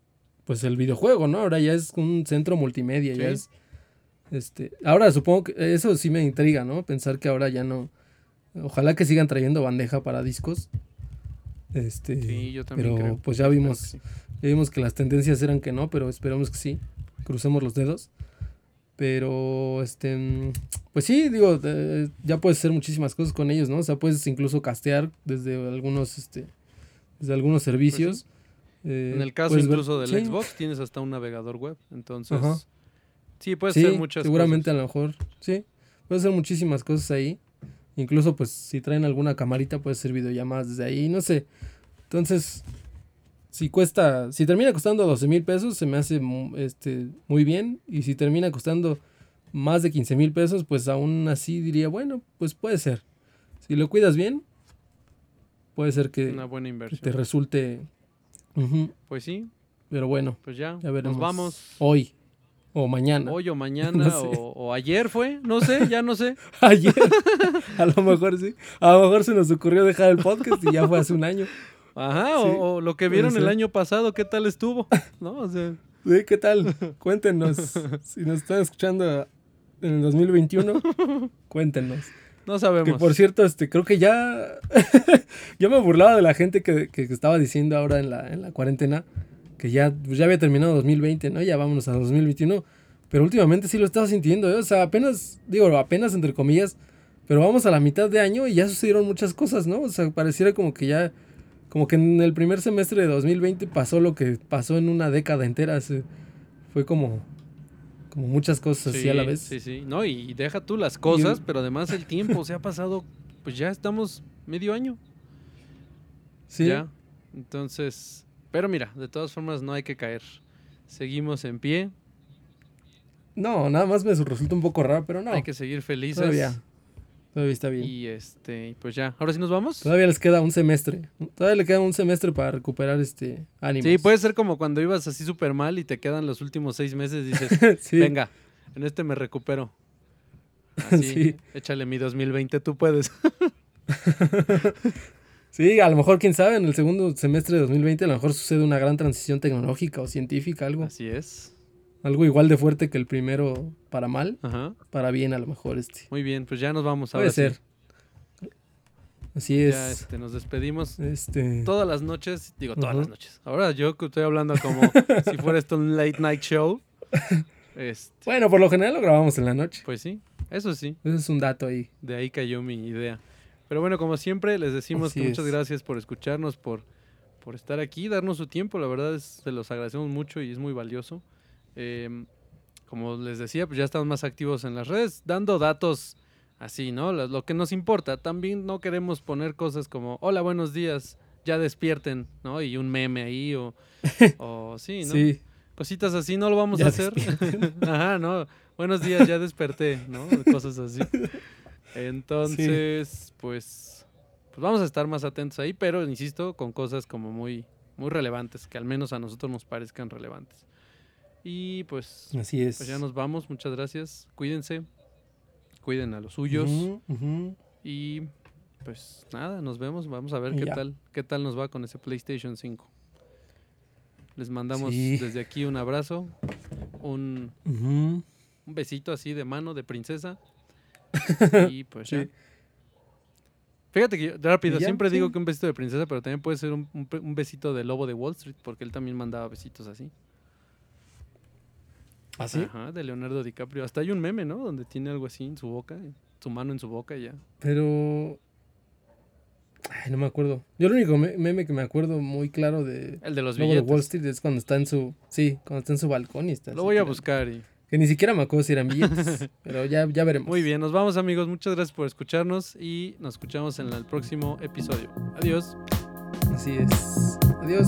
pues el videojuego, ¿no? Ahora ya es un centro multimedia, ya Sí. es este, ahora supongo que eso sí me intriga, ¿no? Pensar que ahora ya no ojalá que sigan trayendo bandeja para discos. Este, Sí, yo también pero creo. pues ya vimos sí. Ya vimos que las tendencias eran que no, pero esperamos que sí. Crucemos los dedos. Pero, este, mm, pues sí, digo, eh, ya puedes hacer muchísimas cosas con ellos, ¿no? O sea, puedes incluso castear desde algunos, este, desde algunos servicios. Eh, Pues En el caso ver- incluso del sí, Xbox tienes hasta un navegador web. Entonces, Ajá. sí, puedes sí, hacer muchas seguramente cosas. a lo mejor, sí. Puedes hacer muchísimas cosas ahí. Incluso, pues, si traen alguna camarita, puedes hacer videollamadas desde ahí, no sé. Entonces, si cuesta, si termina costando 12 mil pesos, se me hace este, muy bien. Y si termina costando más de 15 mil pesos, pues aún así diría, bueno, pues puede ser. Si lo cuidas bien, puede ser que Una buena te inversión. resulte. Ujú, Pues sí, Pero bueno, pues ya. ya veremos. Nos vamos. Hoy o mañana. Hoy o mañana No sé. o, o ayer fue, no sé, ya no sé. Ayer. A lo mejor sí. A lo mejor se nos ocurrió dejar el podcast y ya fue hace un año. Ajá, Sí, o, o lo que vieron el año pasado, ¿qué tal estuvo? ¿No? O sea, Sí, ¿Qué tal? Cuéntenos. Si nos están escuchando en el 2021, cuéntenos. no sabemos. Que por cierto, este, creo que ya. yo me burlaba de la gente que, que estaba diciendo ahora en la, en la cuarentena que ya, pues ya había terminado 2020, ¿no? Ya vámonos a 2021. Pero últimamente sí lo estaba sintiendo, ¿eh? O sea, apenas, digo, apenas entre comillas, pero vamos a la mitad de año y ya sucedieron muchas cosas, ¿no? O sea, pareciera como que ya, como que en el primer semestre de 2020 pasó lo que pasó en una década entera. se- fue como, como muchas cosas así a la Sí, vez. Sí, sí. No, y deja tú las cosas, pero además el tiempo se ha pasado, pues ya estamos medio año. Sí. Ya. Entonces, pero mira, de todas formas no hay que caer. Seguimos en pie, No, nada más me resulta un poco raro, pero no. hay que seguir felices. Todavía. Todavía está bien. Y este, pues ya. Ahora sí nos vamos. Todavía les queda un semestre. Todavía le queda un semestre para recuperar este ánimo. Sí, puede ser como cuando ibas así súper mal y te quedan los últimos seis meses y dices, sí. venga, en este me recupero. Así, Sí. échale mi 2020, tú puedes. Sí, a lo mejor, quién sabe, en el segundo semestre de 2020 a lo mejor sucede una gran transición tecnológica o científica, algo. Así es. Algo igual de fuerte que el primero para mal, Ajá. para bien a lo mejor este. Muy bien, pues ya nos vamos Puede ahora sí. ser. Así es. Ya este, nos despedimos. Este. Todas las noches, digo todas las noches. Ahora yo que estoy hablando como si fuera esto un late night show. Este, Bueno, por lo general lo grabamos en la noche. pues sí, eso sí, Ese es un dato ahí. de ahí cayó mi idea. Pero bueno, como siempre, les decimos Así que muchas es. gracias por escucharnos, por, por estar aquí, darnos su tiempo. La verdad es, se los agradecemos mucho y es muy valioso. Em, como les decía, pues ya estamos más activos en las redes, dando datos así, ¿no? Lo, que nos importa. También no queremos poner cosas como, hola, buenos días, ya despierten, ¿no? Y un meme ahí o, o sí, ¿no? Sí. Cositas así no lo vamos Ya a hacer. Ajá, no. Buenos días, ya desperté, ¿no? Cosas así. Entonces, pues, pues vamos a estar más atentos ahí, pero insisto, con cosas como muy, muy relevantes, que al menos a nosotros nos parezcan relevantes. Y pues, Así es. pues ya nos vamos. Muchas gracias. Cuídense. Cuiden a los suyos. Y pues nada, nos vemos. Vamos a ver qué tal, qué tal nos va con ese PlayStation 5. Les mandamos Sí. desde aquí un abrazo, un, un besito así de mano de princesa. y pues Sí. ya. Fíjate que yo- rápido, ya, siempre digo que un besito de princesa, pero también puede ser un, un besito de lobo de Wall Street, porque él también mandaba besitos así. ¿Así? Ajá, de Leonardo DiCaprio. Hasta hay un meme, ¿no? Donde tiene algo así en su boca, su mano en su boca y ya. Pero. Ay, no me acuerdo. Yo el único me- meme que me acuerdo muy claro de El de los Lobo de billetes. Wall Street es cuando está en su. Sí, cuando está en su balcón y está. Lo voy a buscar y Que ni siquiera me acuerdo si eran billetes. pero ya, ya veremos. Muy bien, nos vamos amigos, muchas gracias por escucharnos y nos escuchamos en el próximo episodio. Adiós. Así es. Adiós.